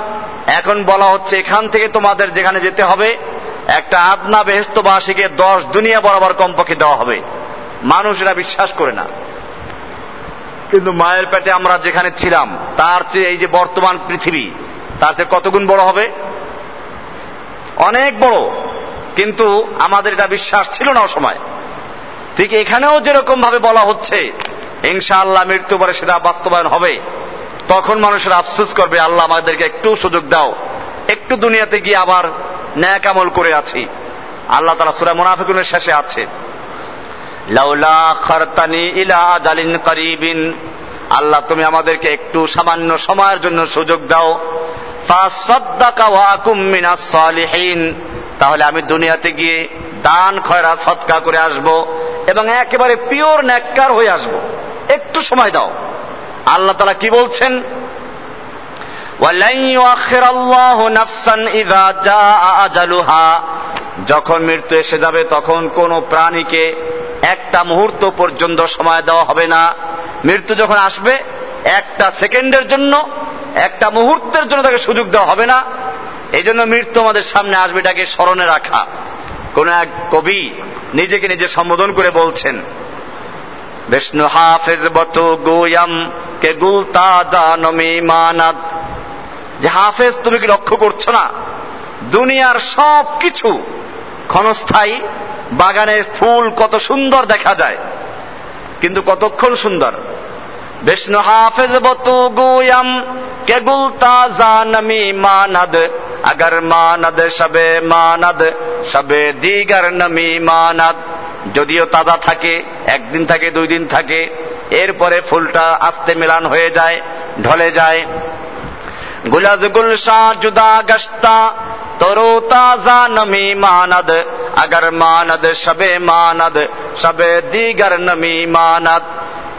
এখন বলা হচ্ছে এখান থেকে তোমাদের যেখানে যেতে হবে, একটা আদনা বেহস্তবাসীকে দশ দুনিয়া বরাবর কমপক্ষে দেওয়া হবে। মানুষ বিশ্বাস করে না। কিন্তু মায়ের পেটে আমরা যেখানে ছিলাম, তার চেয়ে এই যে বর্তমান পৃথিবী, তার চেয়ে কতগুণ বড় হবে? অনেক বড়। কিন্তু আমাদের এটা বিশ্বাস ছিল না সময়। ঠিক এখানেও যেরকম ভাবে বলা হচ্ছে, ইনশাআল্লাহ মৃত্যু পরে সেটা বাস্তবায়ন হবে। তখন মানুষের আফসোস করবে, আল্লাহ আমাদেরকে একটু সুযোগ দাও। একটু দুনিয়াতে গিয়ে আবার ন্যাক আমল করে আছি। আল্লাহ তালা সুরা মুনাফিকুনের শেষে আছে। লাউলা খরতানি ইলা করিবিন। আল্লাহ, তুমি আমাদেরকে একটু সামান্য সময়ের জন্য সুযোগ দাও। তাহলে আমি দুনিয়াতে গিয়ে দান, খয়রা, সৎকা করে আসব এবং একেবারে পিওর ন্যাক্কার হয়ে আসব। একটু সময় দাও। আল্লাহ তালা কি বলছেন? যখন মৃত্যু এসে যাবে, তখন কোন প্রাণীকে একটা মুহূর্ত পর্যন্ত সময় দেওয়া হবে না। মৃত্যু যখন আসবে, একটা সেকেন্ডের জন্য, একটা মুহূর্তের জন্য তাকে সুযোগ দেওয়া হবে না। এই জন্য মৃত্যু আমাদের সামনে আসবে, এটাকে স্মরণে রাখা। কোন এক কবি নিজেকে নিজে সম্বোধন করে বলছেন, বিষ্ণু হাফেজ বত গোয়াম কে গুলতা জানমি মানাদ যে হাফেজ, তুমি কি লক্ষ্য করছ না? দুনিয়ার সব কিছু ক্ষণস্থায়ী বাগানের ফুল কত সুন্দর দেখা যায়। কিন্তু কতক্ষণ সুন্দর? বিষ্ণু হাফেজ বতু গুয়াম কেগুল তাজা নমি মানাদ, আগর মানাদ, সবে মানাদ, সবে দিগার নমি মানাদ। যদিও তাজা থাকে, একদিন থাকে, দুই দিন থাকে, এরপরে ফুলটা আস্তে মিলান হয়ে যায়, ঢলে যায়। গুলাজ গুলশা জুদা গস্তা, তরো তাজা নমি মানাদ আগার মানাদ, সবে মানাদ, সবে দিগার নমি মানাদ।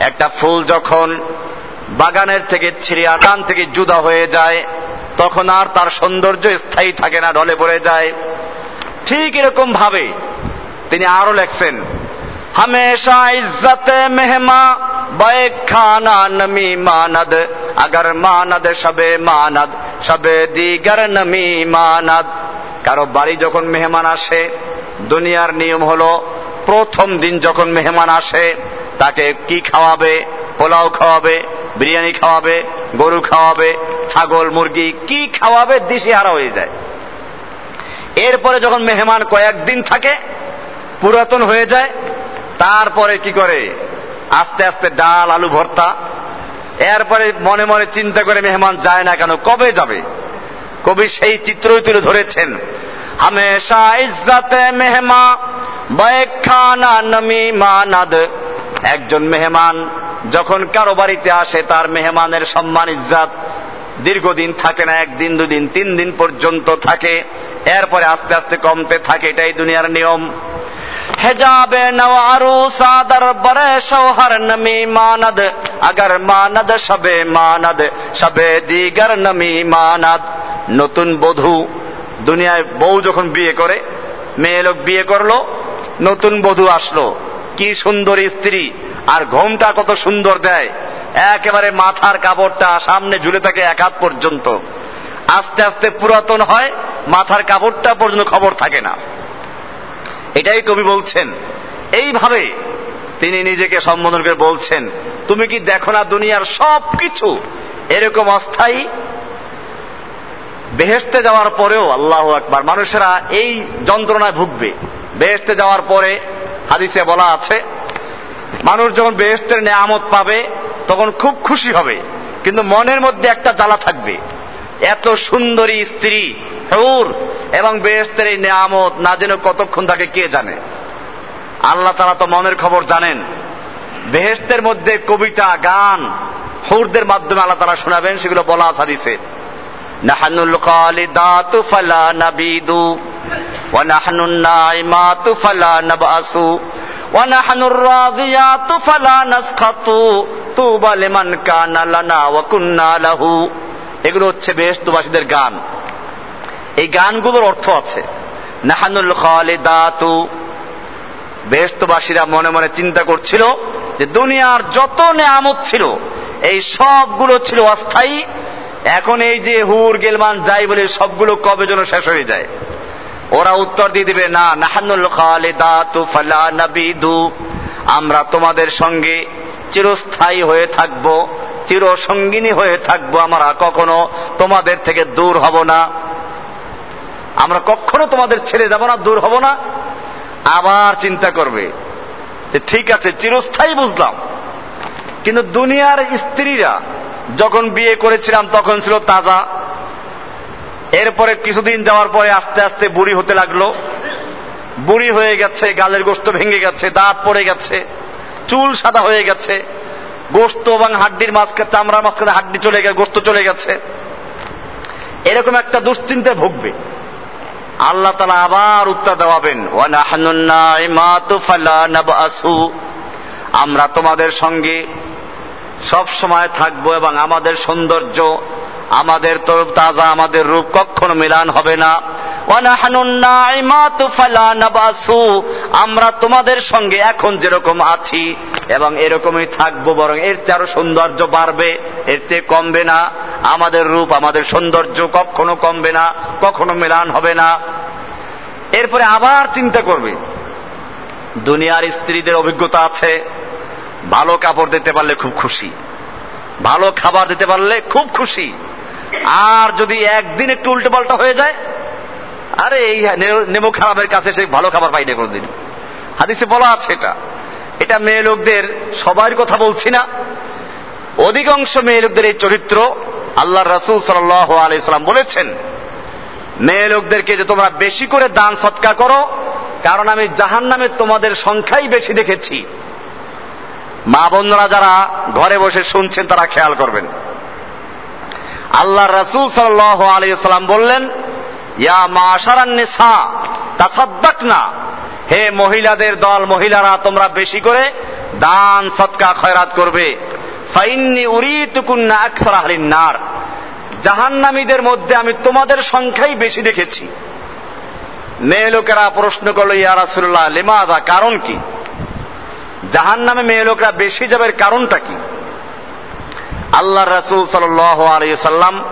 একটা ফুল যখন বাগানের থেকে ছিঁড়ে আটান থেকে জুদা হয়ে যায়, তখন আর তার সৌন্দর্য স্থায়ী থাকে না, ঢলে পড়ে যায়। ঠিক এরকম ভাবে তিনি আরও লেখছেন, হমেশা ইজ্জতে মেহমা বয়েক খানা নমি মানাদ, আগর মানাদ, সবে মানাদ, সবে দিগর নমি মানাদ। কারও বাড়ি যখন মেহমান আসে দুনিয়ার নিয়ম হলো, প্রথম দিন যখন মেহমান আসে, তাকে কি খাওয়াবে? পোলাও খাওয়াবে, বিরিয়ানি খাওয়াবে, গরু খাওয়াবে, ছাগল, মুরগি, কি খাওয়াবে দিশে হারা হয়ে যায়। এরপরে যখন মেহমান কয়েকদিন থাকে, পুরাতন হয়ে যায়, তারপরে কি করে? আস্তে আস্তে ডাল, আলু ভর্তা। এরপরে মনে মনে চিন্তা করে মেহমান যায় না কেন, কবে যাবে? কবি সেই চিত্রই তুলে ধরেছেন। হামেশা ইজ্জাতে মেহমা বয়খানা নমি মানাদ একজন মেহমান যখন কারও বাড়িতে আসে, তার মেহমানের সম্মান, ইজ্জাত দীর্ঘদিন থাকে না, একদিন, দুদিন, তিন দিন পর্যন্ত থাকে। এরপরে আস্তে আস্তে কমতে থাকে, এটাই দুনিয়ার নিয়ম। হেজাবে নওয়ারু সাদর বরে শৌহর নমি মানদ। আগার মানদ সবে মানদ সবে দিগার নমি মানদ। নতুন বধূ দুনিয়ায় বউ যখন বিয়ে করে, মেয়ে লোক বিয়ে করল, নতুন বধূ আসলো। কি সুন্দর স্ত্রী, আর ঘোমটা কত সুন্দর দেয়। একেবারে মাথার কাপড়টা সামনে ঝুলে থাকে এক হাত পর্যন্ত। আস্তে আস্তে পুরাতন হয়, মাথার কাপড়টা পর্যন্ত খবর থাকে না। এটাই কবি বলছেন। এইভাবে তিনি নিজেকে সম্বোধন করে বলছেন, তুমি কি দেখো না দুনিয়ার সব কিছু এরকম অস্থায়ী বেহেস্তে যাওয়ার পরেও আল্লাহ একবার মানুষেরা এই যন্ত্রণায় ভুগবে। বেহেস্তে যাওয়ার পরে হাদিসে বলা আছে, মানুষ যখন বেহেস্তের নেয়ামত পাবে, তখন খুব খুশি হবে। কিন্তু মনের মধ্যে একটা জ্বালা থাকবে। এত সুন্দরী স্ত্রী, হুর, এবং বেহেস্তের এই নেয়ামত না যেন কতক্ষণ থাকে কে জানে? আল্লাহ তারা তো মনের খবর জানেন। বেহেস্তের মধ্যে কবিতা, গান, হৌরদের মাধ্যমে আল্লাহ তারা শোনাবেন, সেগুলো বলা হাদিসে। نحن الخالدات فلا نبيد ونحن النائمات فلا نبأس ونحن الراضيات فلا نسخط طوبى لمن كان لنا وكنا له এগুলো হচ্ছে বেহেশতবাসীদের গান এই গানগুলোর অর্থ আছে নাহানুল খালিদাতু বেহেশতবাসীরা মনে মনে চিন্তা করছিল যে দুনিয়ার যত নেয়ামত ছিল এই সবগুলো ছিল অস্থায়ী এখন এই যে হুর, গেলমান, যাই বলে, সবগুলো কবে যেন শেষ হয়ে যায়? ওরা উত্তর দিয়ে দিবে, না, নাহানুল আমরা তোমাদের সঙ্গে চিরস্থায়ী হয়ে থাকব চির সঙ্গিনী হয়ে থাকব। আমরা কখনো তোমাদের থেকে দূর হব না। আমরা কখনো তোমাদের ছেড়ে যাব না, দূর হব না। আবার চিন্তা করবে যে, ঠিক আছে, চিরস্থায়ী বুঝলাম। কিন্তু দুনিয়ার স্ত্রীরা যখন বিয়ে করেছিলাম, তখন ছিল তাজা। এরপরে কিছুদিন যাওয়ার পরে আস্তে আস্তে বুড়ি হতে লাগল। বুড়ি হয়ে গেছে, গালের গোস্ত ভেঙে গেছে, দাঁত পড়ে গেছে, চুল সাদা হয়ে গেছে, গোস্ত এবং হাড্ডির মাঝখানে, চামড়ার মাঝখানে হাড্ডি চলে গেছে, গোস্ত চলে গেছে। এরকম একটা দুশ্চিন্তায় ভুগবে। আল্লাহ তালা আবার উত্তর দেওয়াবেন আমরা তোমাদের সঙ্গে সব সময় থাকব এবং আমাদের সৌন্দর্য, আমাদের তরফ তাজা আমাদের রূপ কখনো মিলান হবে না। আমরা তোমাদের সঙ্গে এখন যেরকম আছি এবং এরকমই থাকব, বরং এর চেয়ে আরও সৌন্দর্য বাড়বে, এর চেয়ে কমবে না। আমাদের রূপ, আমাদের সৌন্দর্য কখনো কমবে না, কখনো মিলান হবে না। এরপরে আবার চিন্তা করবে। দুনিয়ার স্ত্রীদের অভিজ্ঞতা আছে। ভালো কাপড় দিতে পারলে খুব খুশি। ভালো খাবার দিতে পারলে খুব খুশি। আর যদি একদিন একটু উল্টো পাল্টা হয়ে যায়, আরে এই নেমু খারাপের কাছে সে ভালো খাবার পাই না কোনদিন। হাদিসে বলা আছে এটা। এটা মেয়ে লোকদের সবার কথা বলছি না। অধিকাংশ মেয়ে লোকদের এই চরিত্র আল্লাহ রসুল সাল্লাম বলেছেন। মেয়ে লোকদেরকে যে তোমরা বেশি করে দান সৎকার করো, কারণ আমি জাহান নামে তোমাদের সংখ্যাই বেশি দেখেছি। মা বোনরা যারা ঘরে বসে শুনছেন, তারা খেয়াল করবেন। আল্লাহ রসুল সাল্লাম বললেন, ইয়া মা আশারান্নেসা তাসাদ্দাক না হে মহিলাদের দল, মহিলারা, তোমরা বেশি করে দান, সৎকা, খয়রাত করবে। ফাইন্নি উরিতুকুন্না আকসার আহলিন নার। জাহান্নামীদের মধ্যে আমি তোমাদের সংখ্যাই বেশি দেখেছি। মেয়ে লোকেরা প্রশ্ন করল, ইয়া রাসুল্লাহ লিমাদা কারণ কি? জাহান নামে মেয়ে লোকরা বেশি যাবে কারণটা কি? আল্লাহ রাসুল সাল্লাম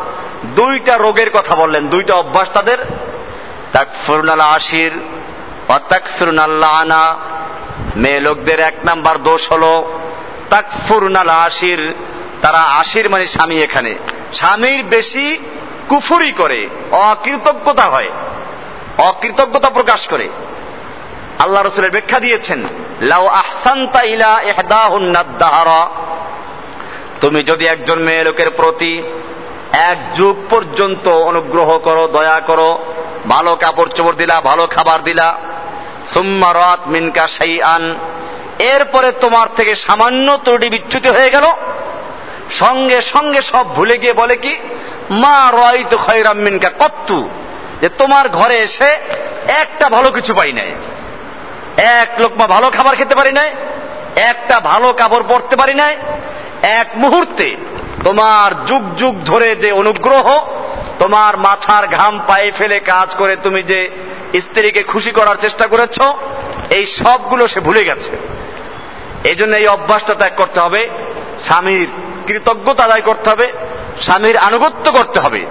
দুইটা রোগের কথা বললেন, দুইটা অভ্যাস তাদের। আশির আনা মেয়ে লোকদের এক নাম্বার দোষ হলো তাকফুরনাল আশির। তারা আশির মানে স্বামী এখানে। স্বামীর বেশি কুফুরি করে, অকৃতজ্ঞতা হয়, অকৃতজ্ঞতা প্রকাশ করে। আল্লাহ রসুলের ব্যাখ্যা দিয়েছেন, লাউ আহসান্তা ইলা এহদাহুন্নাদ্দাহারা তুমি যদি একজন মেয়ে লোকের প্রতি এক যুগ পর্যন্ত অনুগ্রহ করো, দয়া করো, ভালো কাপড় চোপড় দিলা, ভালো খাবার দিলা, সুম্মা রাত মিনকা সাই আন এরপরে তোমার থেকে সামান্য ত্রুটি বিচ্যুতি হয়ে গেল। সঙ্গে সঙ্গে সব ভুলে গিয়ে বলে কি, মা রয় তো খয়রাম মিনকা কত্তু। যে তোমার ঘরে এসে একটা ভালো কিছু পাই নাই। এক লোকমা ভালো খাবার খেতে পারি নাই, একটা ভালো কাপড় পরতে পারি নাই। এক মুহূর্তে তোমার যুগ যুগ ধরে যে অনুগ্রহ, তোমার মাথার ঘাম পায়ে ফেলে কাজ করে তুমি যে স্ত্রীকে খুশি করার চেষ্টা করেছ, এই সবগুলো সে ভুলে গেছে। এই জন্য এই অভ্যাসটা ত্যাগ করতে হবে, স্বামীর কৃতজ্ঞতা আদায় করতে হবে, স্বামীর আনুগত্য করতে হবে।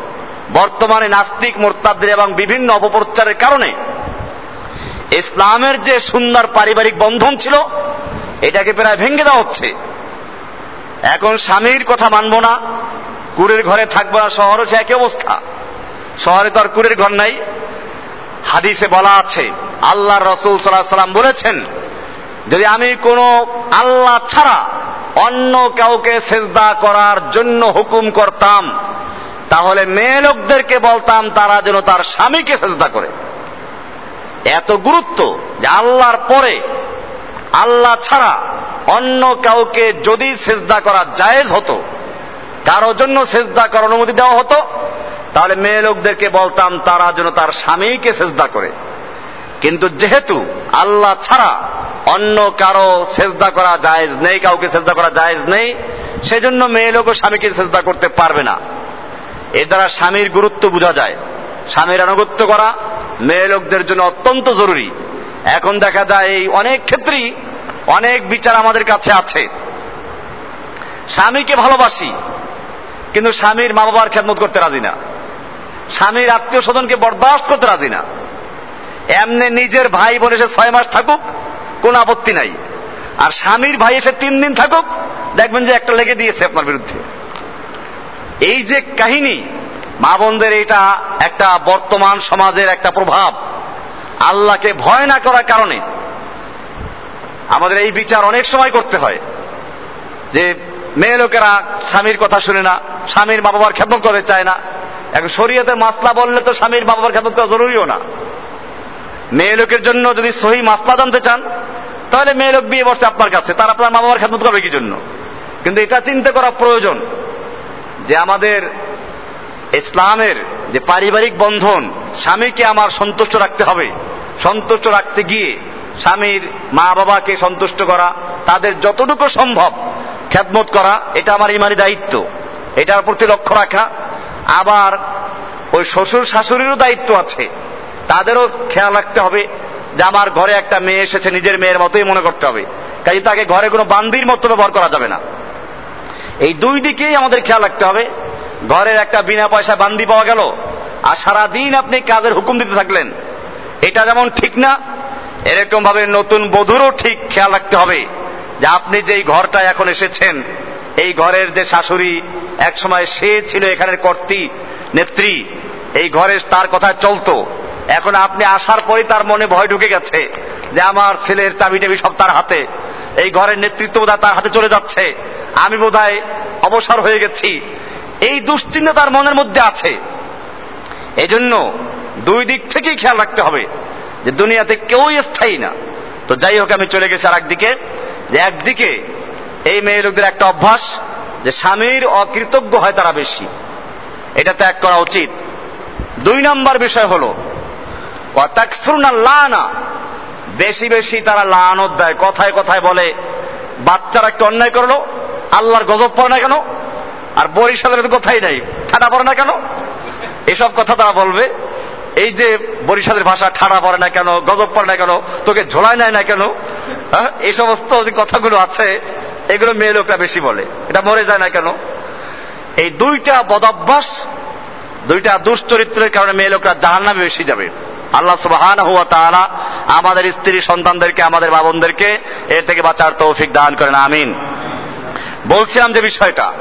বর্তমানে নাস্তিক মোরতাদের এবং বিভিন্ন অপপ্রচারের কারণে ইসলামের যে সুন্দর পারিবারিক বন্ধন ছিল, এটাকে প্রায় ভেঙে দেওয়া হচ্ছে। এখন স্বামীর কথা মানবো না, কুড়ের ঘরে থাকব না শহরও সে একই অবস্থা? শহরে তো আর কুড়ের ঘর নাই। হাদিসে বলা আছে আল্লাহ রসুল সাল্লাহ সাল্লাম বলেছেন, যদি আমি কোনো আল্লাহ ছাড়া অন্য কাউকে সেজদা করার জন্য হুকুম করতাম, তাহলে মেয়ে লোকদেরকে বলতাম, তারা যেন তার স্বামীকে সেজদা করে। এত গুরুত্ব যে আল্লাহর পরে আল্লাহ ছাড়া অন্য কাউকে যদি সেজদা করা জায়েজ হতো, কারও জন্য সেজদা করার অনুমতি দেওয়া হতো, তাহলে মেয়ে লোকদেরকে বলতাম, তারা যেন তার স্বামীকে সেজদা করে। কিন্তু যেহেতু আল্লাহ ছাড়া অন্য কারও সেজদা করা জায়েজ নেই, কাউকে সেজদা করা জায়েজ নেই, সেজন্য মেয়ে লোকও স্বামীকে সেজদা করতে পারবে না। এর দ্বারা স্বামীর গুরুত্ব বোঝা যায়। স্বামীর আনুগত্য করা মেয়ে লোকদের জন্য অত্যন্ত জরুরি। এখন দেখা যায় এই অনেক ক্ষেত্রেই অনেক বিচার আমাদের কাছে আছে। স্বামীকে ভালোবাসি, কিন্তু স্বামীর মা বাবার খেদমত করতে রাজি না। স্বামীর আত্মীয় স্বজনকে বরদাস্ত করতে রাজি না। এমনি নিজের ভাই বোন এসে ছয় মাস থাকুক, কোন আপত্তি নাই। আর স্বামীর ভাই এসে তিন দিন থাকুক, দেখবেন যে একটা লেগে দিয়েছে আপনার বিরুদ্ধে। এই যে কাহিনী মা বোনদের এটা একটা বর্তমান সমাজের একটা প্রভাব। আল্লাহকে ভয় না করার কারণে আমাদের এই বিচার অনেক সময় করতে হয় যে মেয়ে লোকেরা স্বামীর কথা শুনে না, স্বামীর মা বাবার খেদমত করতে চায় না। এখন শরীয়তের মাসলা বললে তো স্বামীর মা বাবার খেদমত করা জরুরিও না। মেয়ে লোকের জন্য যদি সহি মাসলা জানতে চান, তাহলে মেয়ে লোক বিয়ে বসছে আপনার কাছে, তার আপনার মা বাবার খেদমত করবে কি জন্য? কিন্তু এটা চিন্তা করা প্রয়োজন যে আমাদের ইসলামের যে পারিবারিক বন্ধন, স্বামীকে আমার সন্তুষ্ট রাখতে হবে। সন্তুষ্ট রাখতে গিয়ে স্বামীর মা বাবাকে সন্তুষ্ট করা, তাদের যতটুকু সম্ভব খ্যাতমত করা, এটা আমার ইমানি দায়িত্ব। এটার প্রতি লক্ষ্য রাখা। আবার ওই শ্বশুর শাশুড়িরও দায়িত্ব আছে। তাদেরও খেয়াল রাখতে হবে যে আমার ঘরে একটা মেয়ে এসেছে, নিজের মেয়ের মতোই মনে করতে হবে। কাজে তাকে ঘরে কোনো বান্দির মতো ব্যবহার করা যাবে না। এই দুই দিকেই আমাদের খেয়াল রাখতে হবে। ঘরের একটা বিনা পয়সা বান্দি পাওয়া গেল, আর সারাদিন আপনি কাজের হুকুম দিতে থাকলেন। এটা যেমন ঠিক না এরকম ভাবে নতুন বধুরও ঠিক খেয়াল রাখতে হবে যে আপনি যেই ঘরটা এখন এসেছেন, এই ঘরের যে শাশুড়ি এক সময় সে ছিল এখানের কর্তী, নেত্রী, এই ঘরে তার কথা চলতো। এখন আপনি আসার পরে তার মনে ভয় ঢুকে গেছে যে আমার ছেলের চাবি টাবি সব তার হাতে। এই ঘরের নেতৃত্ব বোধহয় তার হাতে চলে যাচ্ছে। আমি বোধহয় অবসর হয়ে গেছি। এই দুশ্চিন্তা তার মনের মধ্যে আছে। এজন্য দুই দিক থেকেই খেয়াল রাখতে হবে যে দুনিয়াতে কেউই স্থায়ী না। তো যাই হোক, আমি চলে গেছি আর একদিকে যে একদিকে এই মেয়ে লোকদের একটা অভ্যাস যে স্বামীর অকৃতজ্ঞ হয় তারা বেশি। এটা ত্যাগ করা উচিত। দুই নম্বর বিষয় হল লানা। বেশি বেশি তারা লানত দেয়। কথায় কথায় বলে, বাচ্চারা একটু অন্যায় করল, আল্লাহর গজব পড়ে না কেন? আর বরিশালের কথাই নাই। ঠাডা পড়ে না কেন? এসব কথা তারা বলবে। এই যে বরিশালের ভাষা ঠাড়া পড়ে না কেন, গজব পড়ে না কেন, তোকে ঝোলায় নেয় না কেন হ্যাঁ? এই সমস্ত যে কথাগুলো আছে, এগুলো মেয়ে লোকরা বেশি বলে। এটা মরে যায় না কেন? এই দুইটা বদাভ্যাস, দুইটা দুশ্চরিত্রের কারণে মেয়ে লোকরা জাহান নামে বেশি যাবে। আল্লাহ সুবাহান হুয়া তাআলা আমাদের স্ত্রী সন্তানদেরকে, আমাদের বাবনদেরকে এর থেকে বাঁচার তৌফিক দান করেন। আমিন। বলছিলাম যে বিষয়টা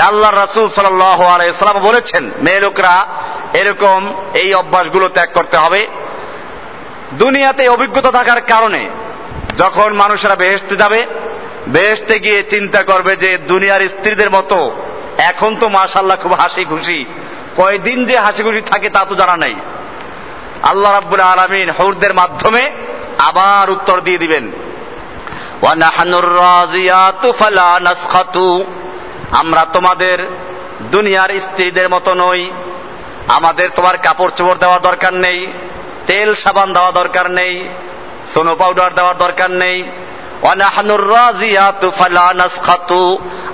আল্লাহ রাসুল সাল্লাম বলেছেন, মেয়ে লোকরা, এরকম এই অভ্যাসগুলো ত্যাগ করতে হবে। দুনিয়াতে অভিজ্ঞতা থাকার কারণে যখন মানুষেরা বেহেস্তে যাবে বেহেস্তে গিয়ে চিন্তা করবে যে দুনিয়ার স্ত্রীদের মতো এখন তো মাশাল্লাহ খুব হাসি খুশি কয়দিন যে হাসি খুশি থাকে তা তো জানা নাই। আল্লাহ রাব্বুল আলমিন হৌরদের মাধ্যমে আবার উত্তর দিয়ে দিবেন। আমরা তোমাদের দুনিয়ার স্ত্রীদের মতো নই। আমাদের তোমার কাপড় চোপড় দেওয়ার দরকার নেই, তেল সাবান দেওয়া দরকার নেই, সোনো পাউডার দেওয়ার দরকার নেই।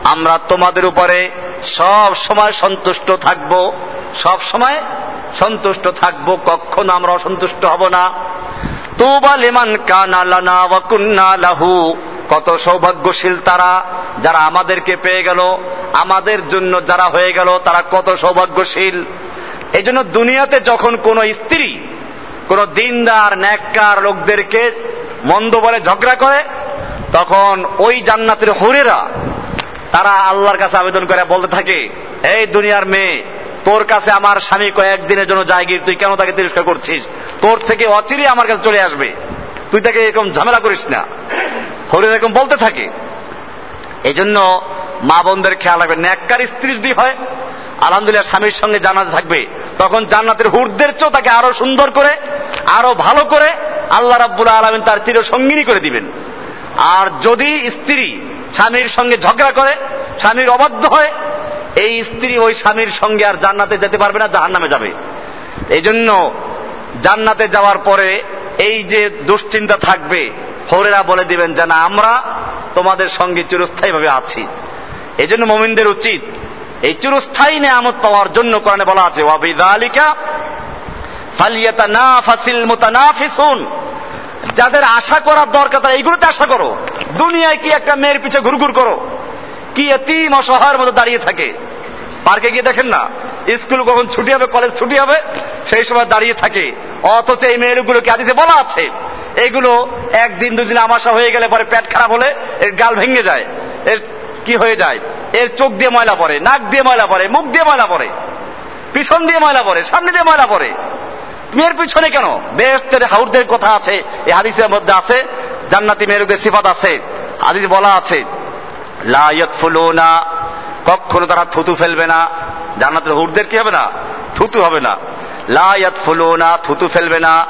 আমরা তোমাদের উপরে সব সময় সন্তুষ্ট থাকব। সব সময় সন্তুষ্ট থাকব, কখনো আমরা অসন্তুষ্ট হব না। তুবা লিমান কানা লানা ওয়া লাহু। কত সৌভাগ্যশীল তারা, যারা আমাদেরকে পেয়ে গেল, আমাদের জন্য যারা হয়ে গেল, তারা কত সৌভাগ্যশীল। এই জন্য দুনিয়াতে যখন কোন স্ত্রী, কোন দিনদার, ন্যাক্কার লোকদেরকে মন্দ বলে ঝগড়া করে, তখন ওই জান্নাতের হরেরা, তারা আল্লাহর কাছে আবেদন করে, বলতে থাকে, এই দুনিয়ার মেয়ে, তোর কাছে আমার স্বামী কয়েকদিনের জন্য যায় গিয়ে, তুই কেন তাকে তিরস্কার করছিস? তোর থেকে অচিরে আমার কাছে চলে আসবে। তুই তাকে এরকম ঝামেলা করিস না। হরিণ এরকম বলতে থাকে। এই জন্য মা বোনদের খেয়াল রাখবে ন্যাক্কার স্ত্রী যদি হয়, আলহামদুলিল্লাহ স্বামীর সঙ্গে জানাতে থাকবে। তখন জান্নাতের হুরদের চেয়েও তাকে আরও সুন্দর করে, আরও ভালো করে আল্লাহ রাব্বুল আলমিন তার চির সঙ্গিনী করে দিবেন। আর যদি স্ত্রী স্বামীর সঙ্গে ঝগড়া করে, স্বামীর অবাধ্য হয়, এই স্ত্রী ওই স্বামীর সঙ্গে আর জান্নাতে যেতে পারবে না জাহান নামে যাবে। এই জন্য জান্নাতে যাওয়ার পরে এই যে দুশ্চিন্তা থাকবে হরেরা বলে দিবেন যে না আমরা তোমাদের সঙ্গে চিরস্থায়ীভাবে আছি। এই জন্য মোমিনদের উচিত এই চিরস্থায়ী নেয়ামত পাওয়ার জন্য কোরআনে বলা আছে ফালিয়াতা না ফাসিল যাদের আশা করার দরকার, তারা এইগুলোতে আশা করো। দুনিয়ায় কি একটা মেয়ের পিছে ঘুরঘুর করো? কি এতিম অসহায়ের মতো দাঁড়িয়ে থাকে? পার্কে গিয়ে দেখেন না, স্কুল কখন ছুটি হবে, কলেজ ছুটি হবে, সেই সময় দাঁড়িয়ে থাকে। অথচ এই মেয়েগুলোকে আদিতে বলা আছে এগুলো একদিন দুদিন আমাশা হয়ে গেলে পরে পেট খারাপ হলে এর গাল ভেঙে যায়। এর কি হয়ে যায়? এর চোখ দিয়ে ময়লা পড়ে, নাক দিয়ে ময়লা পড়ে, মুখ দিয়ে ময়লা পড়ে, পিছন দিয়ে ময়লা পড়ে, সামনে দিয়ে ময়লা পড়ে। তুমি এর পিছনে কেন? বেহস্তের হাউরদের কথা আছে, এই হাদিসের মধ্যে আছে, জান্নাতি মেরুদের সিফাত আছে। হাদিস বলা আছে লায়ত ফুলুনা কখনো তারা থুতু ফেলবে না। জান্নাতের হুরদের কি হবে না? থুতু হবে না। লায়াত ফুলুনা থুতু ফেলবে না।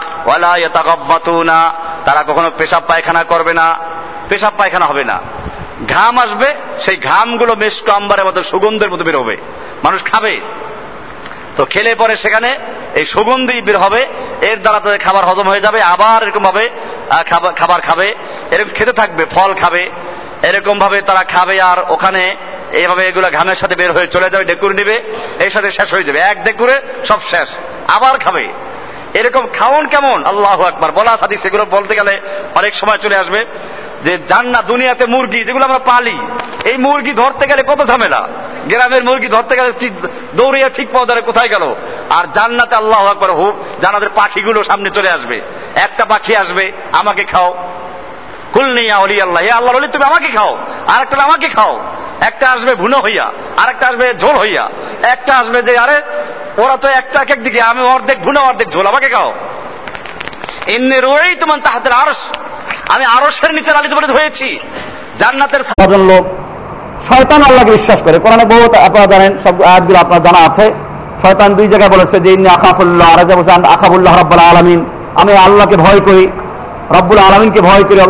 তারা কখনো পেশাব পায়খানা করবে না, পেশাব পায়খানা হবে না। ঘাম আসবে, সেই ঘামগুলো মেষ্ট আম্বারের মতো, সুগন্ধের মতো বের হবে। মানুষ খাবে। তো খেলে পরে সেখানে এই সুগন্ধি বের হবে, এর দ্বারা তাদের খাবার হজম হয়ে যাবে, আবার এরকম ভাবে খাবার খাবে, এরকম খেতে থাকবে, ফল খাবে। এরকম ভাবে তারা খাবে আর ওখানে এইভাবে এগুলো ঘামের সাথে বের হয়ে চলে যাবে ডেকুর নিবে, এর সাথে শেষ হয়ে যাবে। এক ডেকুরে সব শেষ, আবার খাবে। এরকম খাওন কেমন? আল্লাহ একবার বলা সাদি সেগুলো বলতে গেলে অনেক সময় চলে আসবে। যে জান্না দুনিয়াতে মুরগি, যেগুলো আমরা পালি, এই মুরগি ধরতে গেলে কত ঝামেলা? গ্রামের মুরগি ধরতে গেলে দৌড়িয়ে ঠিক পাওয়া যায় কোথায় গেল? আর জান্নাতে আল্লাহ একবার হোক জানাদের পাখিগুলো সামনে চলে আসবে। একটা পাখি আসবে, আমাকে খাও। কুলনিয়া অলি আল্লাহ আল্লাহ বলি তুমি আমাকে খাও। আর একটা আমাকে খাও। একটা আসবে ভুনো হইয়া আর একটা আসবে ঝোল হইয়া। একটা আসবে যে, আরে ওরা তো একটা এক দিকে আমি অর্ধেক ভুনো অর্ধেক ঝোল আমাকে খাও। এমনি রয়েই তোমার তাহাদের আরস আমি আরসের নিচে লালিত পালিত হয়েছি। জান্নাতের সাধারণ লোক শয়তান আল্লাহকে বিশ্বাস করে। কোরআনে বহুত আপনারা জানেন সব আয়াতগুলো আপনার জানা আছে। শয়তান দুই জায়গায় বলেছে যে ইন্নি আকাফুল্লাহ আর বলছে আকাবুল্লাহ রব্বুল আলমিন। আমি আল্লাহকে ভয় করি রব্বুল আলমিনকে ভয় করি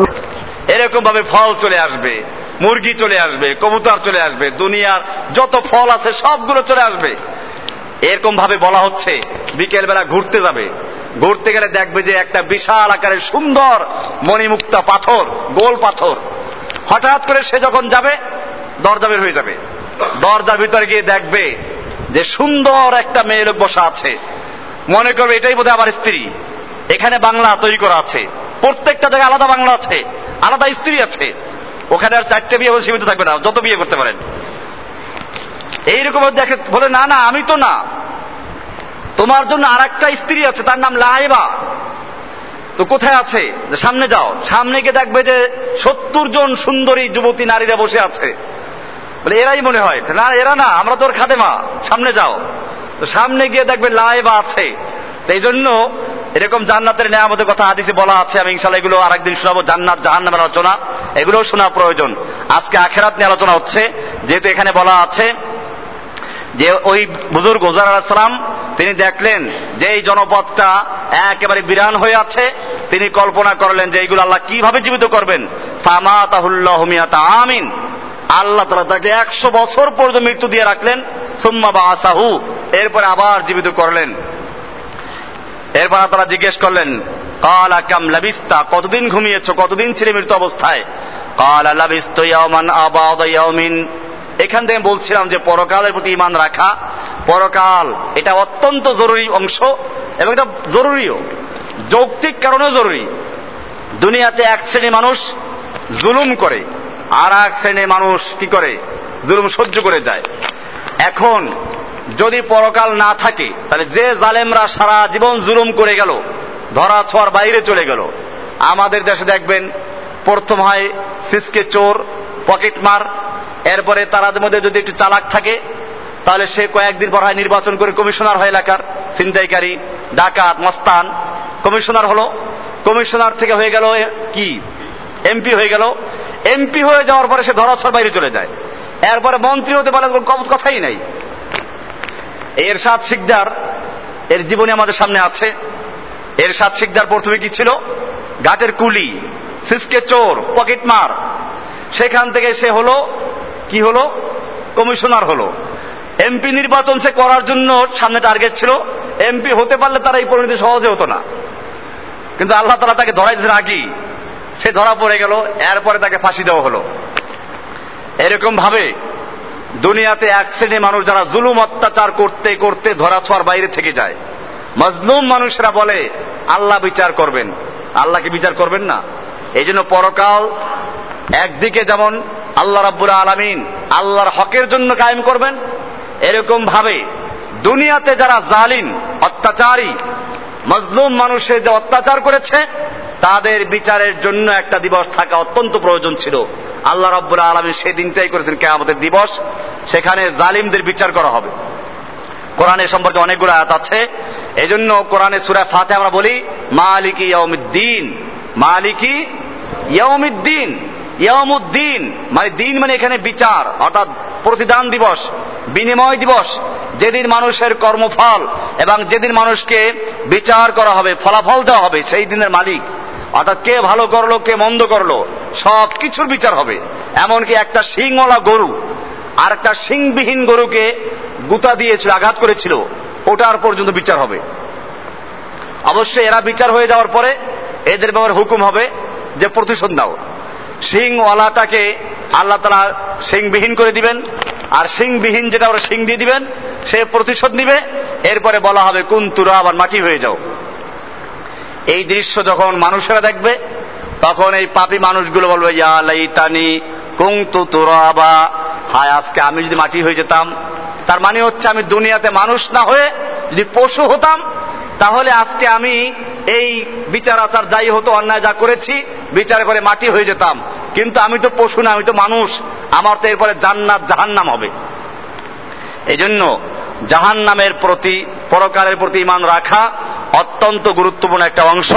এরকম ভাবে ফল চলে আসবে মুরগি চলে আসবে কবুতর চলে আসবে দুনিয়ার যত ফল আছে সবগুলো চলে আসবে। এরকম ভাবে বলা হচ্ছে বিকেল বেলা ঘুরতে যাবে। ঘুরতে গেলে দেখবে যে একটা বিশাল আকারের সুন্দর মণিমুক্তা পাথর, গোল পাথর। হঠাৎ করে সে যখন যাবে, দরজা বের হয়ে যাবে। দরজার ভিতরে গিয়ে দেখবে যে সুন্দর একটা মেয়ে লোক বসা আছে। মনে করবে এটাই বোধহয় আমার স্ত্রী। এখানে বাংলা তৈরি করা আছে। প্রত্যেকটা জায়গায় আলাদা বাংলা আছে, আলাদা স্ত্রী আছে। ওখানে আর চারটে বিয়ে সীমিত থাকবে না, যত বিয়ে করতে পারেন। এইরকম দেখে, বলে, না না, আমি তো না। তোমার জন্য আর একটা স্ত্রী আছে, তার নাম লাহেবা। তো কোথায় আছে? সামনে যাও। সামনে গিয়ে দেখবে যে সত্তর জন সুন্দরী যুবতী নারীরা বসে আছে। বলে, এরাই মনে হয়। না, এরা না, আমরা তোর খাদেমা। সামনে যাও। তো সামনে গিয়ে দেখবে লাইবা আছে। তো এই জন্য এরকম জান্নাতের নেয়ামতের কথা আদিতে বলা আছে। আমি ইনশাল্লাহ এগুলো আরেকদিন শোনাবো। জান্নাত, জাহান্নামের আলোচনা, এগুলোও শোনা প্রয়োজন। আজকে আখেরাত নিয়ে আলোচনা হচ্ছে। যেহেতু এখানে বলা আছে যে ওই বুজুর্গ আলাহাম তিনি দেখলেন যে এই জনপদটা একেবারে বিরান হয়ে আছে। তিনি কল্পনা করলেন যে এইগুলো আল্লাহ কীভাবে জীবিত করবেন। আমিন। আল্লাহ তালা তাকে একশো বছর পর্যন্ত মৃত্যু দিয়ে রাখলেন। সুম্মা বা আসাহু এরপরে আবার জীবিত করলেন। এরপর তারা জিজ্ঞেস করলেন, কাল আকাম লাবিস্তা? কতদিন ঘুমিয়েছ? কতদিন ছিলে মৃত্যু অবস্থায়? কাল লাবিস্ত ইয়ামান আবাদ ইয়ামিন এখান থেকে বলছিলাম যে পরকালের প্রতি ইমান রাখা, পরকাল এটা অত্যন্ত জরুরি অংশ এবং এটা জরুরিও। যৌক্তিক কারণেও জরুরি। দুনিয়াতে এক শ্রেণি মানুষ জুলুম করে, আর এক শ্রেণির মানুষ কি করে? জুলুম সহ্য করে যায়। এখন যদি পরকাল না থাকে, তাহলে যে জালেমরা সারা জীবন জুলুম করে গেল, ধরা ছোঁয়ার বাইরে চলে গেল, আমাদের দেশে দেখবেন, প্রথম হয় সিসকে চোর পকেট মার এরপরে তারাদের মধ্যে যদি একটু চালাক থাকে, তাহলে সে কয়েকদিন পর হয় নির্বাচন করে কমিশনার হয় এলাকার ছিনতাইকারী, ডাকাত, মস্তান। কমিশনার হলো, কমিশনার থেকে হয়ে গেল কি? এমপি হয়ে গেল। এমপি হয়ে যাওয়ার পরে সে ধরাছর বাইরে চলে যায়। এরপরে মন্ত্রী হতে পারে কথাই নাই। এর সাত শিকদার, এর জীবনে আমাদের সামনে আছে। এর সাত শিকদার প্রথমে কি ছিল? ঘাটের কুলি, সিসকে চোর, পকেট মার। সেখান থেকে সে হলো কি হলো? কমিশনার হলো। এমপি নির্বাচন সে করার জন্য সামনে টার্গেট ছিল। এমপি হতে পারলে তারা এই পরিণতি সহজে হতো না। কিন্তু আল্লাহ তালা তাকে ধরাই দিয়েছেন আগেই। সে ধরা পড়ে গেল, এরপরে তাকে ফাঁসি দেওয়া হলো। এরকম ভাবে দুনিয়াতে এক শ্রেণি মানুষ যারা জুলুম, অত্যাচার করতে করতে ধরা ছোঁয়ার বাইরে থেকে যায়। মজলুম মানুষরা বলে, আল্লাহ বিচার করবেন। আল্লাহকে বিচার করবেন না? এই জন্য পরকাল একদিকে যেমন আল্লাহ রাব্বুল আলমিন আল্লাহর হকের জন্য কায়েম করবেন। এরকম ভাবে দুনিয়াতে যারা জালিম, অত্যাচারী, মজলুম মানুষের যে অত্যাচার করেছে, তাদের বিচারের জন্য একটা দিবস থাকা অত্যন্ত প্রয়োজন ছিল। আল্লাহ রব্বুল আলমী সেই দিনটাই করেছেন কেয়ামতের দিবস। সেখানে জালিমদের বিচার করা হবে। কোরআনের সম্পর্কে অনেকগুলো আয়াত আছে। এই জন্য কোরআনে সুরা ফাতে আমরা বলি, মালিকি ইয়মিদ্দিন মালিকি ইয়মিদ্দিন ইয়মুদ্দিন মানে দিন মানে এখানে বিচার, অর্থাৎ প্রতিদান দিবস, বিনিময় দিবস, যেদিন মানুষের কর্মফল এবং যেদিন মানুষকে বিচার করা হবে, ফলাফল দেওয়া হবে, সেই দিনের মালিক। অর্থাৎ কে ভালো করল, কে মন্দ করল, সব কিছুর বিচার হবে। এমনকি একটা শিংওয়ালা গরু, আর একটা শিংবিহীন গরুকে গুতা দিয়েছিল, আঘাত করেছিল, ওটার পর্যন্ত বিচার হবে। অবশ্যই এরা বিচার হয়ে যাওয়ার পরে এদের ব্যাপারে হুকুম হবে যে প্রতিশোধ দাও সিংওয়ালাটাকে আল্লাহ তালা সিংবিহীন করে দিবেন। আর সিংবিহীন যেটা ওরা সিং দিয়ে দিবেন, সে প্রতিশোধ নিবে। এরপরে বলা হবে, কোন তুরা আবার মাটি হয়ে যাও। এই দৃশ্য যখন মানুষেরা দেখবে, তখন এই পাপি মানুষগুলো বলবে, ইয়া লাইতানি কুংতু তুরাবা। হায়, আজকে আমি যদি মাটি হয়ে যেতাম, তার মানে হচ্ছে আমি দুনিয়াতে মানুষ না হয়ে যদি পশু হতাম, তাহলে আজকে আমি এই বিচার আচার যাই হতো অন্যায় যা করেছি, বিচার করে মাটি হয়ে যেতাম। কিন্তু আমি তো পশু না, আমি তো মানুষ। আমার তো এরপরে জান্নাত, জাহান্নাম হবে। এই জন্য জাহান নামের প্রতি পরকারের প্রতি ইমান রাখা অত্যন্ত গুরুত্বপূর্ণ একটা অংশ।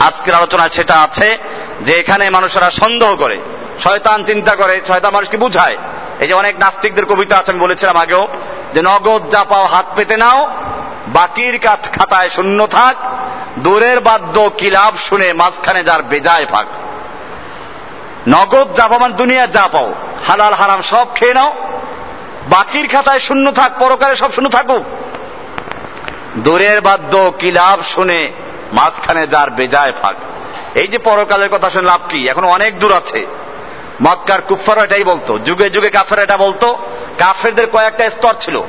আজকের আলোচনায় সেটা আছে যে এখানে মানুষেরা সন্দেহ করে, শয়তান চিন্তা করে, শয়তান মানুষকে বুঝায়। এই যে অনেক নাস্তিকদের কবিতা আছে, আমি বলেছিলাম আগেও, যে নগদ যা পাও হাত পেতে নাও, বাকির খাতায় শূন্য থাক দূরের বাদ্য কিলাব শুনে মাঝখানে যার বেজায় ফাঁক নগদ যা পাও মানে দুনিয়ার যা পাও, হালাল, হারাম সব খেয়ে নাও। বাকির খাতায় শূন্য থাক পরকারে সব শূন্য থাকুক। দূরের বাদ্য কিলাব শুনে মাঝখানে যার বেজায় ফাঁক এই যে পরকালের কথা শুনে লাভ কি? এখন অনেক দূর আছে। মক্কার কুফার এটাই বলতো, যুগে যুগে কাফের এটা বলতো, কাফেরদের কয়েকটা স্তর ছিল।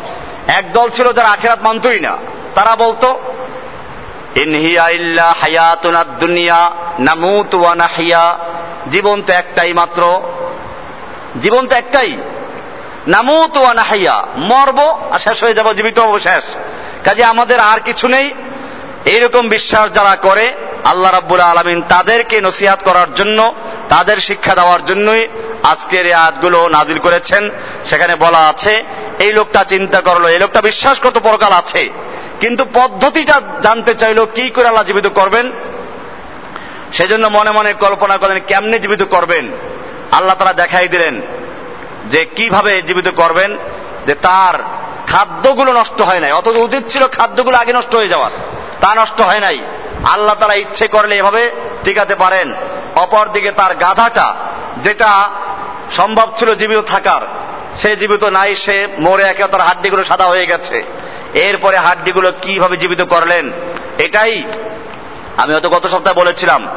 এক দল ছিল যারা আখেরাত মানতই না। তারা বলতো দুনিয়া জীবন তো একটাই মাত্র। জীবন তো একটাই। নামুত ওয়া নাহিয়া। মরব আর শেষ হয়ে যাব, জীবিত হব শেষ। কাজে আমাদের আর কিছু নেই। এইরকম বিশ্বাস যারা করে, আল্লাহ রাব্বুল আলমিন তাদেরকে নসিহাত করার জন্য, তাদের শিক্ষা দেওয়ার জন্যই আজকের এই আয়াতগুলো নাজিল করেছেন। সেখানে বলা আছে, এই লোকটা চিন্তা করল, এই লোকটা বিশ্বাস করতো পরকাল আছে। কিন্তু পদ্ধতিটা জানতে চাইলো, কি করে আল্লাহ জীবিত করবেন? সেজন্য মনে মনে কল্পনা করেন কেমনে জীবিত করবেন? আল্লাহ তারা দেখাই দিলেন যে কীভাবে জীবিত করবেন, যে তার খাদ্যগুলো নষ্ট হয় নাই। অথচ উচিত ছিল খাদ্যগুলো আগে নষ্ট হয়ে যাওয়ার। তা নষ্ট হয় নাই। আল্লাহ তারা ইচ্ছে করলে এভাবে টিকাতে পারেন। অপরদিকে তার গাধাটা, যেটা সম্ভব ছিল জীবিত থাকার, সে জীবিত নাই, সে মরে একে তার হাড্ডিগুলো সাদা হয়ে গেছে। এরপরে হাড্ডিগুলো কীভাবে জীবিত করলেন? এটাই আমি হয়তো গত সপ্তাহে বলেছিলাম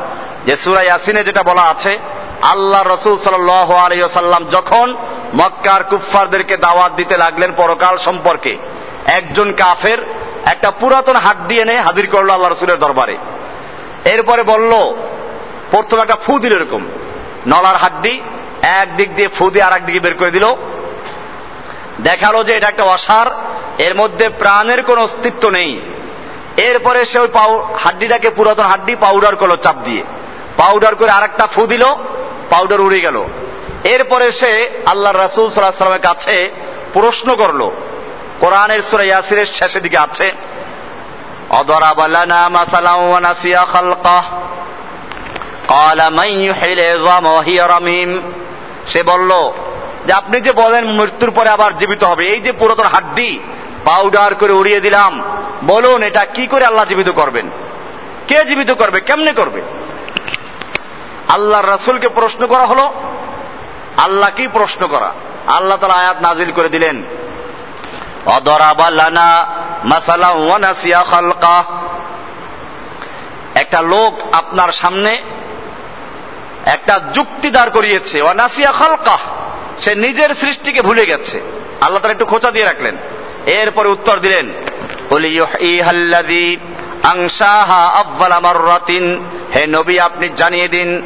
যে সুরাই ইয়াসিনে যেটা বলা আছে, আল্লাহ রসুল সাল্লাম যখন মক্কার কুফফারদেরকে দাওয়াত দিতে লাগলেন পরকাল সম্পর্কে, একজন কাফের একটা পুরাতন হাড্ডি এনে হাজির করল আল্লাহ রসুলের দরবারে। এরপরে বলল, প্রথম একটা ফু দিল এরকম, নলার হাড্ডি, একদিক দিয়ে ফু দিয়ে আর দিকে বের করে দিল দেখালো যে এটা একটা অসার এর মধ্যে প্রাণের কোনো অস্তিত্ব নেই এরপরে সে ওই হাড্ডিটাকে পুরাতন হাড্ডি পাউডার করলো চাপ দিয়ে পাউডার করে আর একটা ফু দিল পাউডার উড়ে গেল এরপরে সে আল্লাহ রাসুল সাল্লাহ সাল্লামের কাছে প্রশ্ন করলো কোরআনের সুরা ইয়াসিরের শেষের দিকে আছে অদরাব লানা মাসালাম ওয়া নাসিয়া খালকাহ قال من يحيي العظام وهي رميم সে বলল যে আপনি যে বলেন মৃত্যুর পরে আবার জীবিত হবে, এই যে পুরাতন হাড্ডি পাউডার করে উড়িয়ে দিলাম, বলুন এটা কি করে আল্লাহ জীবিত করবেন? কে জীবিত করবে? কেমনে করবে? আল্লাহর রাসুলকে প্রশ্ন করা হলো আল্লাহ কি প্রশ্ন করা। আল্লাহ তালা আয়াত নাজিল করে দিলেন খালকা। একটা লোক আপনার সামনে একটা যুক্তি দাঁড় করিয়েছে অনাসিয়া খালকা। সে নিজের সৃষ্টিকে ভুলে গেছে। আল্লাহ তারা একটু খোঁচা দিয়ে রাখলেন। এরপরে উত্তর দিলেন হে নবী, আপনি জানিয়ে দিন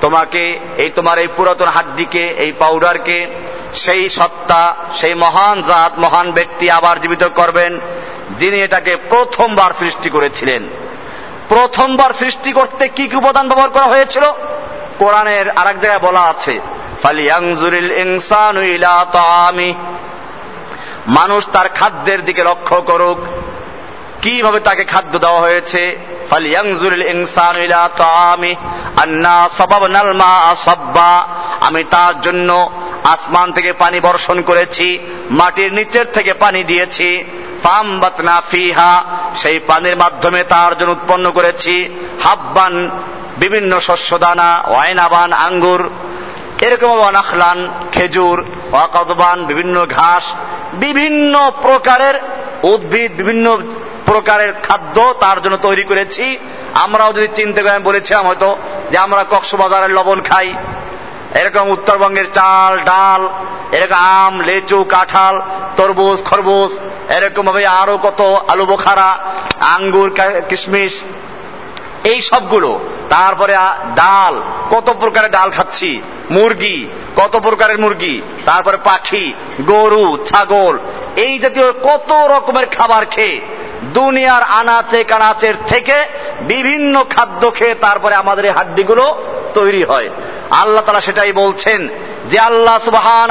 তোমাকে, এই তোমার এই পুরাতন হাড্ডিকে, এই পাউডারকে, সেই সত্তা, সেই মহান জাত, মহান ব্যক্তি আবার জীবিত করবেন, যিনি এটাকে প্রথমবার সৃষ্টি করেছিলেন। প্রথমবার সৃষ্টি করতে কি কি উপাদান ব্যবহার করা হয়েছিল? কোরআনের আর এক জায়গায় বলা আছে মানুষ তার খাদ্যের দিকে লক্ষ্য করুক। কীভাবে তাকে খাদ্য দেওয়া হয়েছে? আমি তার জন্য আসমান থেকে পানি বর্ষণ করেছি, মাটির নিচের থেকে পানি দিয়েছি। ফামবাতনা ফিহা, সেই পানির মাধ্যমে তার জন্য উৎপন্ন করেছি হাব্বান, বিভিন্ন শস্য দানা ওয়াইনাবান, আঙ্গুর, এরকম অনাখলান খেজুর, অকদবান, বিভিন্ন ঘাস, বিভিন্ন প্রকারের উদ্ভিদ, বিভিন্ন প্রকারের খাদ্য তার জন্য তৈরি করেছি। আমরাও যদি চিনতে করি আমি বলেছিলাম হয়তো, যে আমরা কক্সবাজারের লবণ খাই। এরকম উত্তরবঙ্গের চাল, ডাল, এরকম আম, লেচু, কাঁঠাল, তরমুজ খরবুজ এরকম ভাবে আরও কত আলু বোখারা আঙ্গুর কিশমিশ, এই সবগুলো। তারপরে ডাল, কত প্রকারের ডাল খাচ্ছি? মুরগি, কত প্রকারের মুরগি? তারপরে পাখি, গরু, ছাগল, এই জাতীয় কত রকমের খাবার খেয়ে দুনিয়ার আনাচে কানাচের থেকে বিভিন্ন খাদ্য খেয়ে তারপরে আমাদের এই হাড্ডিগুলো তৈরি হয়। আল্লাহ তারা সেটাই বলছেন যে আল্লাহ সুবহান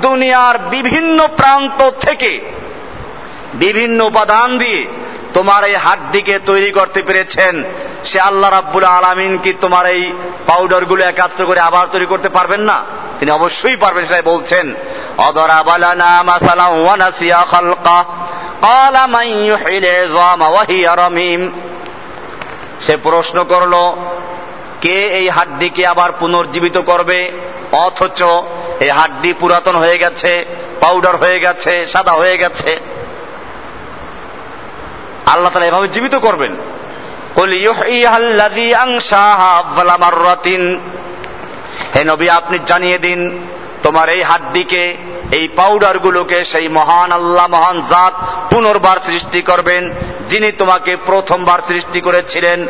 দুনিয়ার বিভিন্ন প্রান্ত থেকে বিভিন্ন উপাদান দিয়ে তোমার এই হাড্ডিকে তৈরি করতে পেরেছেন। সে আল্লাহ রাব্বুল আলামিন কি তোমার এই পাউডারগুলো একাত্র করে আবার তৈরি করতে পারবেন না? তিনি অবশ্যই পারবেন, সেটাই বলছেন। অদরাবালানা মাসালা ওয়ানাসিয়া খালকা। কালা মাইয়ুহিল ইযামা জামা ওয়াহি রামীম। সে প্রশ্ন করল কে এই হাড্ডিকে আবার পুনর্জীবিত করবে? অথচ এই হাড্ডি পুরাতন হয়ে গেছে পাউডার হয়ে গেছে, সাদা হয়ে গেছে। আল্লাহ তালা এভাবে জীবিত করবেন। হে নবী, আপনি জানিয়ে দিন, তোমার এই হাড্ডিকে, এই পাউডার গুলোকে সেই মহান আল্লাহ, মহান জাত পুনর্বার সৃষ্টি করবেন, যিনি তোমাকে প্রথমবার সৃষ্টি করেছিলেন।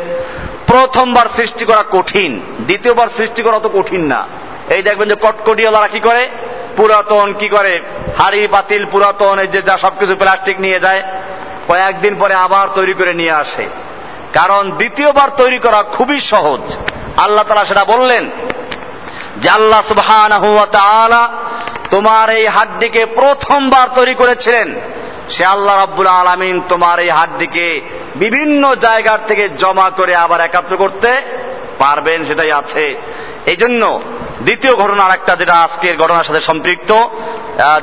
প্রথমবার সৃষ্টি করা কঠিন, দ্বিতীয়বার সৃষ্টি করা তো কঠিন না। এই দেখবেন যে কটকটিওয়ালারা কি করে? পুরাতন কি করে? হাড়ি, পাতিল, পুরাতন, এই যে যা সবকিছু প্লাস্টিক নিয়ে যায়, কয়েকদিন পরে আবার তৈরি করে নিয়ে আসে। কারণ দ্বিতীয়বার তৈরি করা খুবই সহজ। আল্লাহ তালা সেটা বললেন যে আল্লাহ সুবহান তোমার এই হাড্ডিকে প্রথমবার তৈরি করেছিলেন। সে আল্লাহ রাব্বুল আলমিন তোমার এই হাড্ডিকে বিভিন্ন জায়গার থেকে জমা করে আবার একাত্র করতে পারবেন, সেটাই আছে। এই জন্য দ্বিতীয় ঘটনা আর একটা যেটা আজকের ঘটনার সাথে সম্পৃক্ত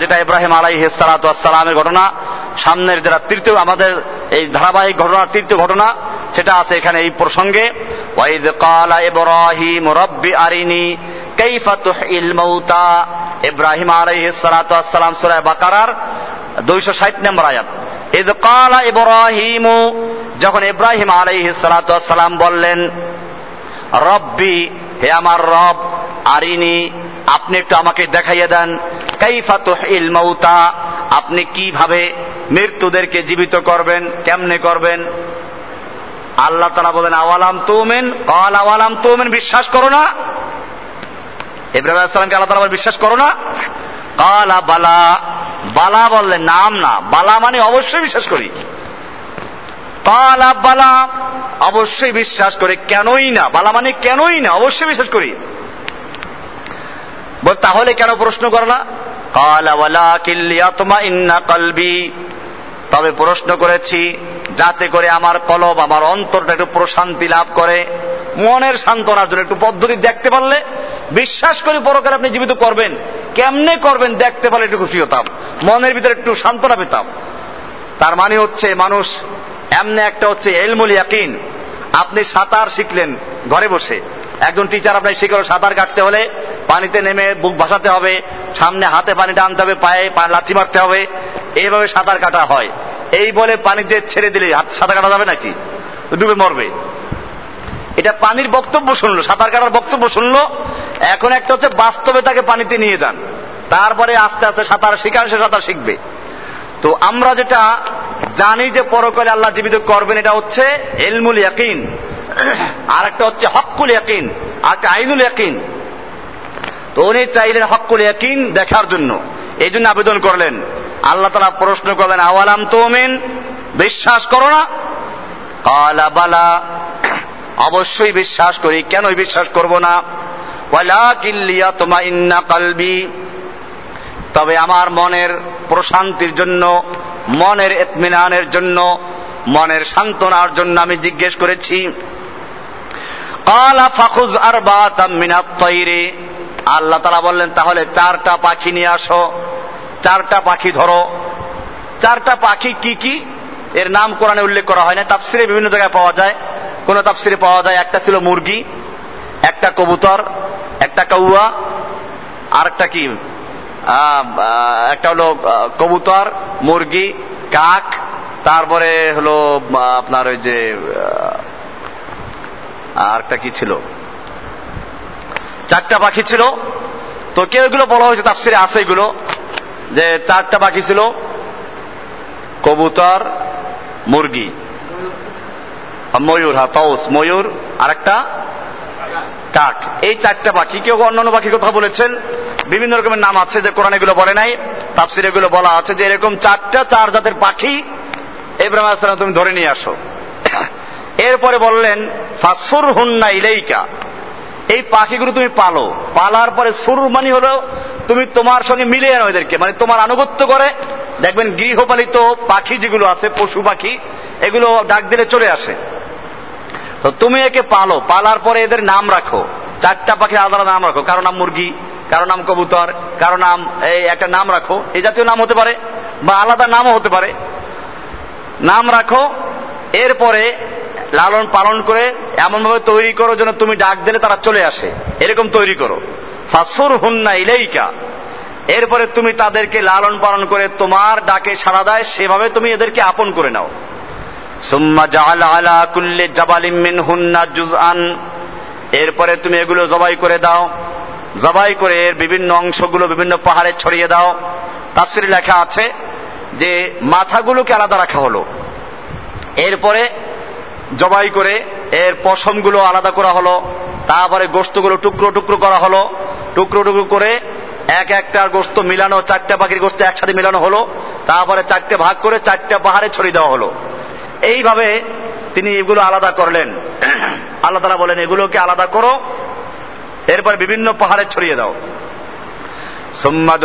যেটা ইব্রাহিম আলাই সালামের ঘটনা। সামনের যারা তৃতীয়, আমাদের এই ধারাবাহিক ঘটনার তৃতীয় ঘটনা, সেটা আছে এখানে এই প্রসঙ্গে। ওয়াইদ কালা ইব্রাহিম, রব্বি আরিনি, কাইফা তুহিল মাউতা ইব্রাহিম আলাইহিস সালাতু ওয়াসসালাম সূরা বাকারার 260 নম্বর আয়াত। ইদ কালা ইব্রাহিম যখন ইব্রাহিম আলাইহিস সালাতু ওয়াসসালাম বললেন, রব্বি, হে আমার রব, আরিনি, আপনি একটু আমাকে দেখাইয়ে দেন। কাইফা তুহিল মাউতা আপনি কীভাবে মৃত্যুদেরকে জীবিত করবেন, কেমনে করবেন? আল্লাহ তারা বলেন, আওয়ালাম তুমেন? কল, আওয়ালাম তুমেন? বিশ্বাস করো না। ইব্রাহিম আলাইসালামকে আল্লাহ তালা বিশ্বাস করো না? কালা, বালা। বালা বললেন নাম না। বালা মানে অবশ্যই বিশ্বাস করি। কালা বালা। অবশ্যই বিশ্বাস করি, কেনই না? বালা মানে কেনই না? অবশ্যই বিশ্বাস করি। বল, তাহলে কেন প্রশ্ন করলা কলবি। তবে প্রশ্ন করেছি, যাতে করে আমার কলব, আমার অন্তরটা একটু প্রশান্তি লাভ করে, মনের সান্ত্বনার জন্য একটু পদ্ধতি দেখতে পারলে, বিশ্বাস করে পরকালে আপনি জীবিত করবেন। কেমনে করবেন দেখতে পারলে একটু খুশি হতাম, মনের ভিতরে একটু সান্ত্বনা পেতাম। তার মানে হচ্ছে, মানুষ এমনি একটা হচ্ছে এলমুল ইয়াকিন। আপনি সাঁতার শিখলেন ঘরে বসে। একজন টিচার আপনার শিখলো, সাঁতার কাটতে হলে পানিতে নেমে বুক ভাসাতে হবে, সামনে হাতে পানি টানতে হবে, পায়ে লাথি মারতে হবে। এইভাবে সাঁতার কাটা হয়। এই বলে পানিতে ছেড়ে দিলে, হাত সাঁতার কাটা যাবে নাকি? ডুবে মরবে। এটা পানির বক্তব্য শুনলো, সাঁতার কাটার বক্তব্য শুনলো। এখন একটা হচ্ছে বাস্তবে তাকে পানিতে নিয়ে যান। তারপরে আস্তে আস্তে সাঁতার শিখান, সে সাঁতার শিখবে। তো আমরা যেটা জানি যে পরকালে আল্লাহ জীবিত করবেন, এটা হচ্ছে এলমুল ইয়াকিন। আর একটা হচ্ছে হকুল ইয়াকিন আর একটা আইনুল ইয়াকিন। তো উনি চাইলেন হকুল ইয়াকিন দেখার জন্য। এই জন্য আবেদন করলেন। আল্লাহ তালা প্রশ্ন করলেন, আওয়ালাম তোমেন? বিশ্বাস করো না? কালা, বালা। অবশ্যই বিশ্বাস করি। কেন বিশ্বাস করব না? কিল্লিয়া তোমা ইন্না কালবি। তবে আমার মনের প্রশান্তির জন্য, মনের এতমিনানের জন্য, মনের সান্ত্বনার জন্য আমি জিজ্ঞেস করেছি। তৈরি। আল্লাহ তালা বললেন, তাহলে চারটা পাখি নিয়ে আসো। চারটা পাখি ধরো। চারটা পাখি কি কি? এর নাম কোরআনে উল্লেখ করা হয় না। তাফসিরে বিভিন্ন জায়গায় পাওয়া যায়। কোন তাফসিরে পাওয়া যায়, একটা ছিল মুরগি, একটা কবুতর, একটা কৌয়া আর একটা কি? একটা হলো কবুতর মুরগি কাক তারপরে হলো আপনার ওই যে আহ, আর একটা কি ছিল? চারটা পাখি ছিল। তো কেউ এগুলো বলা হয়েছে তাফসিরে আছে এগুলো যে চারটা পাখি ছিল কবুতর মুরগি। ময়ূর হ্যাঁ তৌস ময়ূর আর একটা কাক। এই চারটা পাখি কেউ অন্যান্য পাখির কথা বলেছেন বিভিন্ন রকমের নাম আছে যে কোরআন এগুলো বলে নাই, তাফসির এগুলো বলা আছে যে এরকম চারটা চার জাতের পাখি ইব্রাহিম আসসালাম তুমি ধরে নিয়ে আসো। এরপরে বললেন ফাসুর হুন্না ইলেইকা, এই পাখিগুলো তুমি পালো। পালার পরে সুর মানে হলো তুমি তোমার সঙ্গে মিলে আনো এদেরকে মানে তোমার আনুগত্য করে। দেখবেন গৃহপালিত পাখি যেগুলো আছে, পশু পাখি, এগুলো ডাক দিলে চলে আসে। তো তুমি একে পালো, পালার পরে এদের নাম রাখো। চারটা পাখি আলাদা নাম রাখো। কারও নাম মুরগি কারও নাম কবুতর, কারও নাম, এই একটা নাম রাখো, এই জাতীয় নাম হতে পারে, বা আলাদা নামও হতে পারে। নাম রাখো, এরপরে লালন পালন করে এমন ভাবে তৈরি করো যেন তুমি ডাক দিলে তারা চলে আসে। এরকম তৈরি করো। ফাসুর হুন্না ইলেইকা। এরপরে তুমি তাদেরকে লালন পালন করে তোমার ডাকে সাড়া দেয় সেভাবে তুমি এদেরকে আপন করে নাও। সুম্মা আলা কুল্লি মিনহুন্না জুজআন এরপরে তুমি এগুলো জবাই করে দাও। জবাই করে এর বিভিন্ন অংশগুলো বিভিন্ন পাহাড়ে ছড়িয়ে দাও। তাফসিরে লেখা আছে যে মাথাগুলোকে আলাদা রাখা হলো। এরপরে জবাই করে এর পশমগুলো আলাদা করা হলো। তারপরে গোস্তগুলো টুকরো টুকরো করা হলো। টুকরো টুকরো করে এক একটা গোস্ত মিলানো, চারটা পাখির গোস্ত একসাথে মিলানো হলো। তারপরে চারটে ভাগ করে চারটা পাহাড়ে ছড়িয়ে দেওয়া হলো। এইভাবে তিনি এগুলো আলাদা করলেন। আল্লাহ তালা বলেন, এগুলোকে আলাদা করো এরপর বিভিন্ন পাহাড়ে ছড়িয়ে দাও। সোম্মাদ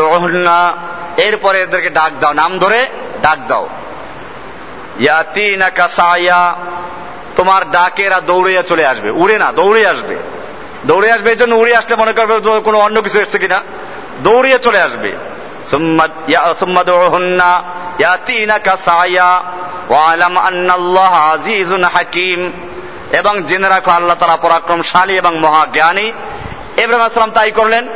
এরপরে এদেরকে ডাক দাও। নাম ধরে ডাক দাও। ইয়াতিনা কাসায়া তোমার ডাকেরা দৌড়িয়া চলে আসবে। উড়ে না দৌড়ে আসবে। দৌড়ে আসবে এই জন্য উড়ে আসলে মনে করবে কোনো অন্য কিছু এসছে কিনা। দৌড়িয়ে চলে আসবে। এবং জেনে রাখো, আল্লাহ তারা পরাক্রমশালী এবং মহাজ্ঞানী। ইব্রাহিম আসলাম তাই করলেন।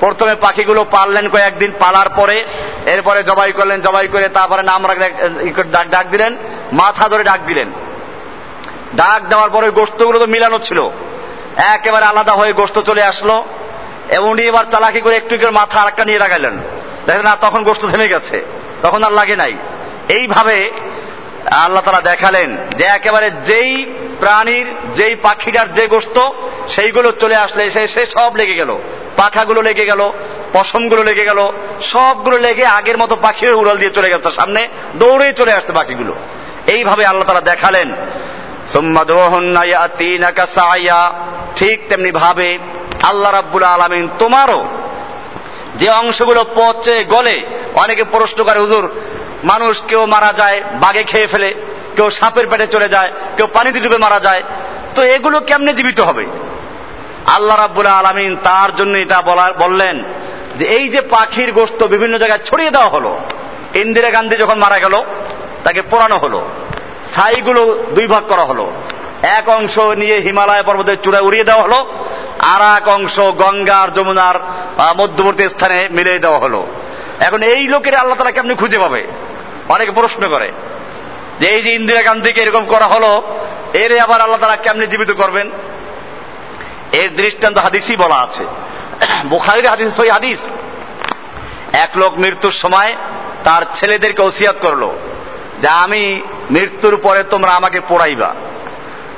প্রথমে পাখিগুলো পাললেন কয়েকদিন পালার পরে, এরপরে জবাই করলেন, জবাই করে তারপরে নাম রাখলেন ডাক ডাক দিলেন, মাথা ধরে ডাক দিলেন। ডাক দেওয়ার পরে গোস্তগুলো তো মিলানো ছিল। একেবারে আলাদা হয়ে গোস্ত চলে আসলো। এবং উনি এবার চালাকি করে একটু করে মাথা আর একটা নিয়ে লাগাইলেন দেখেন না, তখন গোস্ত থেমে গেছে। তখন আর লাগে নাই। এইভাবে আল্লাহ তারা দেখালেন যে একেবারে যেই প্রাণীর যেই পাখিটার যে গোস্ত, সেইগুলো চলে আসলে সে সে সব লেগে গেল। পাখাগুলো লেগে গেল, পশমগুলো লেগে গেল, সবগুলো লেগে আগের মতো পাখির উড়াল দিয়ে চলে গেছে সামনে দৌড়েই চলে আসছে পাখিগুলো। এইভাবে আল্লাহ তারা দেখালেন ঠিক তেমনি ভাবে আল্লাহ রাব্বুল আলমিন তোমারও যে অংশগুলো পচে গলে, অনেকে প্রশ্ন করে, হুজুর, মানুষ কেউ মারা যায় বাগে খেয়ে ফেলে। কেউ সাপের পেটে চলে যায়, কেউ পানিতে ডুবে মারা যায়, তো এগুলো কেমনে জীবিত হবে? আল্লাহ রাব্বুল আলমিন তার জন্য এটা বললেন যে এই যে পাখির গোস্ত বিভিন্ন জায়গায় ছড়িয়ে দেওয়া হলো, ইন্দিরা গান্ধী যখন মারা গেল, তাকে পোড়ানো হলো, ছাইগুলো দুই ভাগ করা হলো, এক অংশ নিয়ে হিমালয় পর্বতের চূড়ায় উড়িয়ে দেওয়া হলো, আর এক অংশ গঙ্গার যমুনার মধ্যবর্তী স্থানে মিলিয়ে দেওয়া হলো। এখন এই লোকের আল্লাহ তালা কেমনি খুঁজে পাবে? অনেকে প্রশ্ন করে যে এই যে ইন্দিরা গান্ধীকে এরকম করা হলো, এরে আবার আল্লাহ তারা কেমনি জীবিত করবেন? এর দৃষ্টান্ত হাদিসই বলা আছে। বুখারির হাদিস সই হাদিস। এক লোক মৃত্যুর সময় তার ছেলেদেরকে ওসিয়াত করল। যে আমি মৃত্যুর পরে তোমরা আমাকে পোড়াইবা।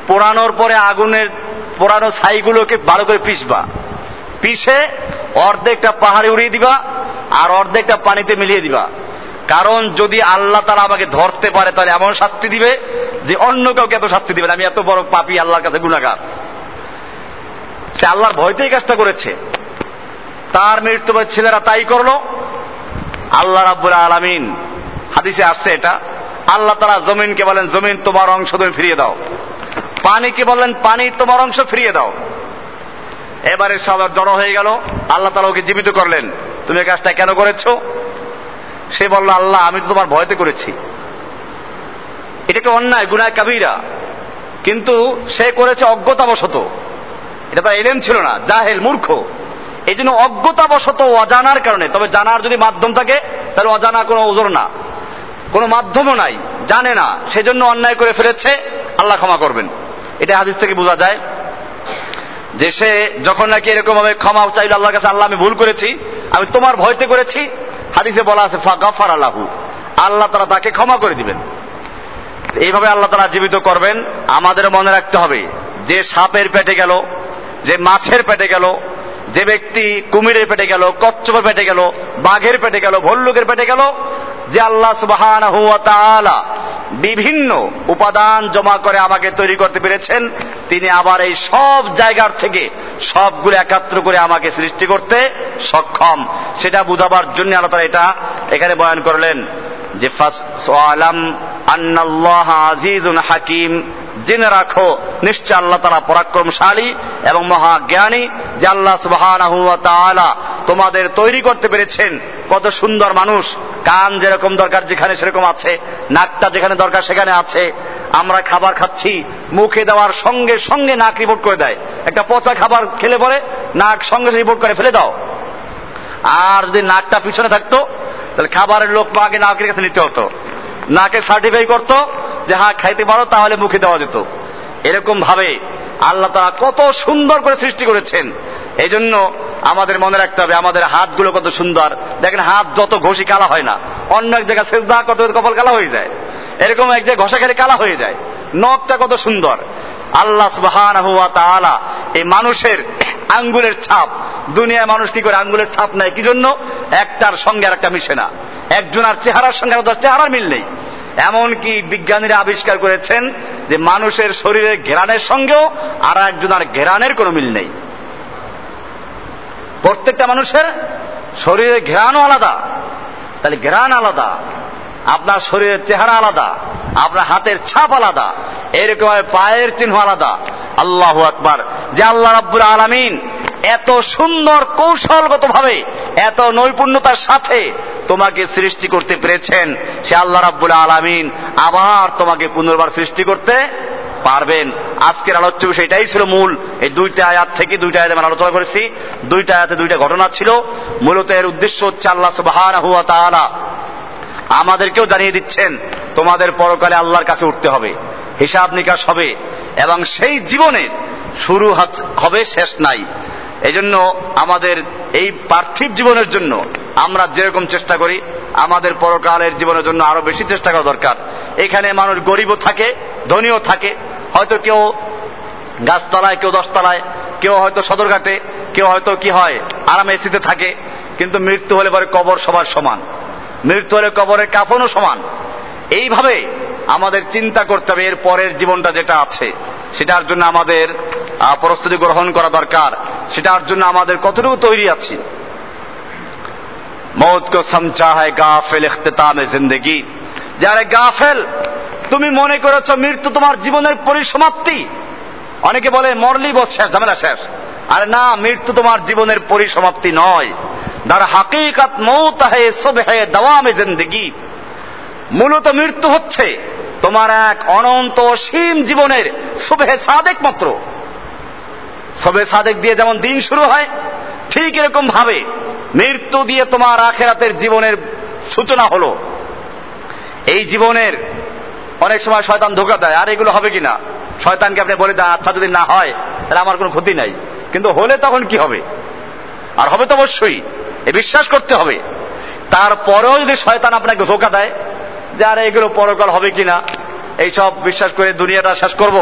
পোড়ানোর পরে আগুনের পোড়ানো ছাইগুলোকে ভালো করে পিসবা পিষে অর্ধেকটা পাহাড়ে উড়িয়ে দিবা আর অর্ধেকটা পানিতে মিলিয়ে দিবা। কারণ যদি আল্লাহ তারা আমাকে ধরতে পারে, তাহলে এমন শাস্তি দিবে যে অন্য কাউকে এত শাস্তি দিবে আমি এত বড় পাপি আল্লাহর কাছে গুণাগার সে আল্লাহর ভয়তেই কাজটা করেছে। তার মৃত্যু ছেলেরা তাই করল। আল্লাহ রাব্বুল আলমিন, হাদিসে আসছে এটা। আল্লাহ তারা জমিনকে বলেন, জমিন তোমার অংশ, তুমি ফিরিয়ে দাও। পানিকে বললেন, পানি তোমার অংশ, ফিরিয়ে দাও। এবারে সব জড়ো হয়ে গেল। আল্লাহ তালা ওকে জীবিত করলেন। তুমি কাজটা কেন করেছ? সে বলল, আল্লাহ, আমি তো তোমার ভয়তে করেছি। এটা একটা অন্যায়, গুনায় কাবিরা। কিন্তু সে করেছে অজ্ঞতাবশত। এটা তার এলেম ছিল না, জাহেল, মূর্খ। এই জন্য অজ্ঞতাবশত অজানার কারণে, তবে জানার যদি মাধ্যম থাকে, তাহলে অজানা কোনো ওজোর না। কোনো মাধ্যমও নাই, জানে না। সেজন্য অন্যায় করে ফেলেছে, আল্লাহ ক্ষমা করবেন। এটা হাদিস থেকে বোঝা যায় যে সে যখন নাকি এরকম ভাবে ক্ষমা চাইল, আল্লাহর কাছে আল্লাহ, আমি ভুল করেছি, আমি তোমার ভয়তে করেছি হাদিসে বলা আছে ফাগাফার আল্লাহু আল্লাহ তারা তাকে ক্ষমা করে দিবেন। এইভাবে আল্লাহ তারা জীবিত করবেন। আমাদের মনে রাখতে হবে, যে সাপের পেটে গেল, যে মাছের পেটে গেল, যে ব্যক্তি কুমিরের পেটে গেল, কচ্ছপের পেটে গেল, বাঘের পেটে গেল, ভল্লুকের পেটে গেল, যে আল্লাহ সুবাহান বিভিন্ন উপাদান জমা করে আমাকে তৈরি করতে পেরেছেন। তিনি আবার এই সব জায়গার থেকে সবগুলো একাত্র করে আমাকে সৃষ্টি করতে সক্ষম। সেটা বুঝাবার জন্য আল্লাহ তারা এটা এখানে বয়ান করলেন যে আলাম আন্নাল্লাহ আজিজুন হাকিম। জেনে রাখো, নিশ্চয় আল্লাহ তালা পরাক্রমশালী এবং মহাজ্ঞানী, যে আল্লাহ সুবাহ তোমাদের তৈরি করতে পেরেছেন। কত সুন্দর মানুষ, কান যেরকম দরকার যেখানে সেরকম আছে, নাকটা যেখানে দরকার সেখানে আছে। আমরা খাবার খাচ্ছি, মুখে দেওয়ার সঙ্গে সঙ্গে নাক রিপোর্ট করে দেয়। একটা পচা খাবার খেলে পরে নাক সঙ্গে রিপোর্ট করে, ফেলে দাও। আর যদি নাকটা পিছনে থাকতো, তাহলে খাবারের লোক আগে নাকের কাছে নিতে হতো। নাকে সার্টিফাই করতো যে হ্যাঁ খাইতে পারো, তাহলে মুখে দেওয়া যেত। এরকম ভাবে আল্লাহ তারা কত সুন্দর করে সৃষ্টি করেছেন। এই জন্য আমাদের মনে রাখতে হবে, আমাদের হাতগুলো কত সুন্দর। দেখেন হাত যত ঘষি কালা হয় না, অন্য এক জায়গায় সেজদা কত কপাল কালা হয়ে যায়। এরকম এক জায়গায় ঘষা খেলে কালা হয়ে যায়। নখটা কত সুন্দর। আল্লাহ তাআলা এই মানুষের আঙ্গুলের ছাপ দুনিয়ায় মানুষ কি করে আঙ্গুলের ছাপ নেয়? কি জন্য? একটার সঙ্গে আর একটা মিশে না। একজনের চেহারার সঙ্গে আর চেহারার মিল নেই। এমনকি বিজ্ঞানীরা আবিষ্কার করেছেন যে মানুষের শরীরের ঘেরানের সঙ্গেও আর একজনের ঘেরানের কোনো মিল নেই। প্রত্যেকটা মানুষের শরীরের ঘেরানও আলাদা। তাহলে ঘেরান আলাদা, আপনার শরীরের চেহারা আলাদা, আপনার হাতের ছাপ আলাদা, এরকম পায়ের চিহ্ন আলাদা। আল্লাহ আকবার। যে আল্লাহ রাব্বুর আলামিন এত সুন্দর কৌশলগত ভাবে এত নৈপুণ্যতার সাথে তোমাকে সৃষ্টি করতে পেরেছেন, সে আল্লাহ রাব্বুল আলামিন আবার তোমাকে পুনর্বার সৃষ্টি করতে পারবেন। আজকের আলোচ্য এটাই ছিল মূল। এই দুইটা আয়াত থেকে দুইটা আয়াতে আমরা আলোচনা করেছি। দুইটা আয়াতে দুইটা ঘটনা ছিল। মূলত এর উদ্দেশ্য হচ্ছে আল্লাহ সুবহানাহু ওয়া তাআলা আমাদেরকেও জানিয়ে দিচ্ছেন, তোমাদের পরকালে আল্লাহর কাছে উঠতে হবে, হিসাব নিকাশ হবে এবং সেই জীবনের শুরু হবে শেষ নাই। এজন্য আমাদের এই পার্থিব জীবনের জন্য আমরা যেরকম চেষ্টা করি, আমাদের পরকালের জীবনের জন্য আরও বেশি চেষ্টা করা দরকার। এখানে মানুষ গরিবও থাকে, ধনীও থাকে। হয়তো কেউ গাছতলায়, কেউ দশতলায়, কেউ হয়তো সদরঘাটে, কেউ হয়তো কি হয়, আরামে এসিতে থাকে, কিন্তু মৃত্যু হলে পরে কবর সবার সমান। মৃত্যু হলে কবরের কাফনও সমান। এইভাবে আমাদের চিন্তা করতে হবে এর পরের জীবনটা যেটা আছে। সেটার জন্য আমাদের প্রস্তুতি গ্রহণ করা দরকার। সেটার জন্য আমাদের কতটুকু তৈরি আছি? মৌত কো সমঝা হয় গাফেল ইখতিতামে জিন্দগি। যারা গাফেল, তুমি মনে করেছ মৃত্যু তোমার জীবনের পরিসমাপ্তি। অনেকে বলে মরলি শেষ, ঝামেলা শেষ। আরে না, মৃত্যু তোমার জীবনের পরিসমাপ্তি নয়। দার হাকিকাত মৌত হে সব হে দাওয়ামে জিন্দগি। মূলত মৃত্যু হচ্ছে তোমার এক অনন্ত অসীম জীবনের শুভে সাদেক মাত্র। সবে সাদেক দিয়ে যেমন দিন শুরু হয়, ঠিক এরকম ভাবে মৃত্যু দিয়ে তোমার আখেরাতের জীবনের সূচনা হলো। এই জীবনের অনেক সময় শয়তান ধোকা দেয়, আর এগুলো হবে কিনা? শয়তানকে আপনি বলে দেন আচ্ছা যদি না হয়, তাহলে আমার কোনো ক্ষতি নাই। কিন্তু হলে তখন কি হবে? আর হবে তো অবশ্যই, এ বিশ্বাস করতে হবে। তারপরেও যদি শয়তান আপনাকে ধোকা দেয় যে আরে এগুলো পরকাল হবে কিনা, এইসব বিশ্বাস করে দুনিয়াটা শেষ করব।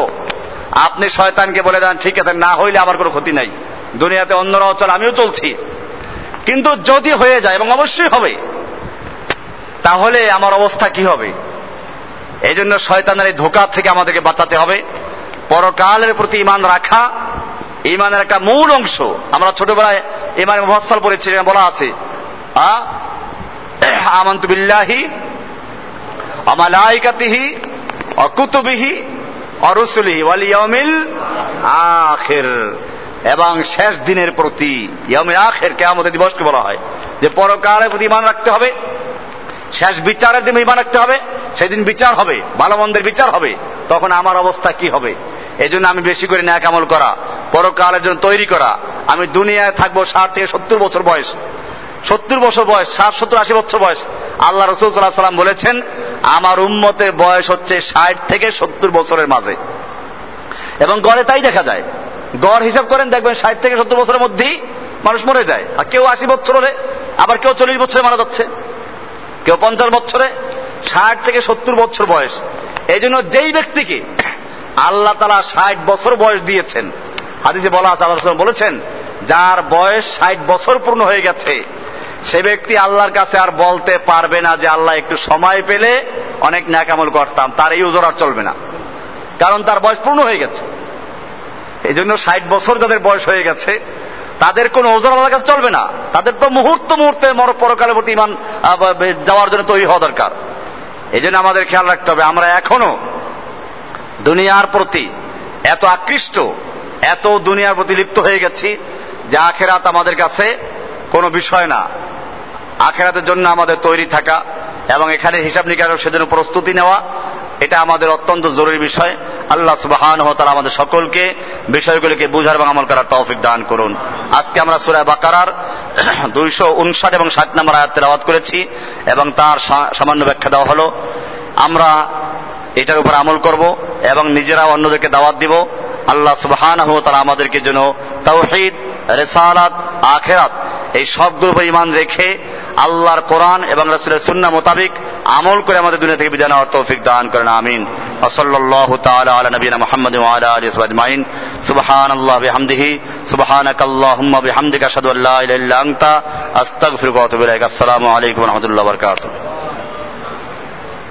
আপনি শয়তানকে বলে দেন, ঠিক আছে, না হইলে আমার কোনো ক্ষতি নাই। দুনিয়াতে অন্যরাও চল, আমিও চলছি। কিন্তু যদি হয়ে যায়, এবং অবশ্যই হবে, তাহলে আমার অবস্থা কি হবে? এই জন্য শয়তানের এই ধোকা থেকে আমাদেরকে বাঁচাতে হবে। পরকালের প্রতি ইমান রাখা ইমানের একটা মূল অংশ। আমরা ছোটবেলায় ইমান মহাসাল পড়েছি, বলা আছে আমন্তু বিল্লাহি অমালাইকাতিহি অকুতুবিহি অরুসুলিহি ওয়াল ইয়াউমিল আখির এবং শেষ দিনের প্রতি ইয়াউমিল আখির কিয়ামতের দিবসকে বলা হয়। যে পরকালের প্রতি ইমান রাখতে হবে, শেষ বিচারের দিন ইমান রাখতে হবে সেদিন বিচার হবে ভালো মন্দের বিচার হবে, তখন আমার অবস্থা কি হবে? এই জন্য আমি বেশি করে ন্যাক আমল করা, পরকালের জন্য তৈরি করা। আমি দুনিয়ায় থাকব ষাট থেকে সত্তর বছর বয়স, সত্তর বছর বয়স, ষাট, সত্তর, আশি বছর বয়স আল্লাহ রসুল সাল্লাহ সাল্লাম বলেছেন, আমার উম্মতের বয়স হচ্ছে ষাট থেকে সত্তর বছরের মাঝে। এবং গড়ে তাই দেখা যায়। গড় হিসাব করেন, দেখবেন ষাট থেকে সত্তর বছরের মধ্যেই মানুষ মরে যায়। আর কেউ আশি বছর হলে, আবার কেউ চল্লিশ বছরে মারা যাচ্ছে। কেউ পঞ্চাশ বছরে, ষাট থেকে সত্তর বছর বয়স। এই জন্য যেই ব্যক্তিকে আল্লাহ তালা ষাট বছর বয়স দিয়েছেন, হাদিসে বলা আছে, আল্লাহ বলেছেন, যার বয়স ষাট বছর পূর্ণ হয়ে গেছে সে ব্যক্তি আল্লাহর কাছে আর বলতে পারবে না যে আল্লাহ একটু সময় পেলে অনেক ন্যাকামল করতাম, তার এই ওজোর আর চলবে না। কারণ তার বয়স পূর্ণ হয়ে গেছে। এই জন্য ষাট বছর যাদের বয়স হয়ে গেছে, তাদের কোন ওজন আল্লাহর কাছে চলবে না। তাদের তো মুহূর্ত মুহূর্তে মর পরকালের প্রতি ইমান যাওয়ার জন্য তৈরি হওয়া দরকার। এই জন্য আমাদের খেয়াল রাখতে হবে, আমরা এখনও দুনিয়ার প্রতি এত আকৃষ্ট, এত দুনিয়ার প্রতি লিপ্ত হয়ে গেছি যে আখেরাত আমাদের কাছে কোনো বিষয় না। আখেরাতের জন্য আমাদের তৈরি থাকা এবং এখানে হিসাব নিকাশের সেজন্য প্রস্তুতি নেওয়া, এটা আমাদের অত্যন্ত জরুরি বিষয়। আল্লাহ সুবাহান তারা আমাদের সকলকে বিষয়গুলিকে বুঝার এবং আমল করার তৌফিক দান করুন। আজকে আমরা সুরায় বাকারার দুইশো উনষাট এবং ষাট নম্বর আয়াত তেলাওয়াত করেছি এবং তার সামান্য ব্যাখ্যা দেওয়া হলো। আমরা এটার উপর আমল করব এবং নিজেরা অন্যদেরকে দাওয়াত দিব। আল্লাহ সুবহান তারা আমাদেরকে যেন তৌহিদ, রেসালাত, আখেরাত এই সবগুলোর উপর ইমান রেখে আল্লাহর কোরআন এবং রাসূলের সুন্নাহ মোতাবিক আমল করে আমাদের দুনিয়া থেকে বিদায় নেওয়ার তৌফিক দান করেন আমিন وصلى الله تعالى على نبينا محمد وعلى اله وصحبه اجمعين سبحان الله بحمده سبحانك اللهم بحمدك اشهد ان لا اله الا انت استغفرك واتوب اليك السلام عليكم ورحمه الله وبركاته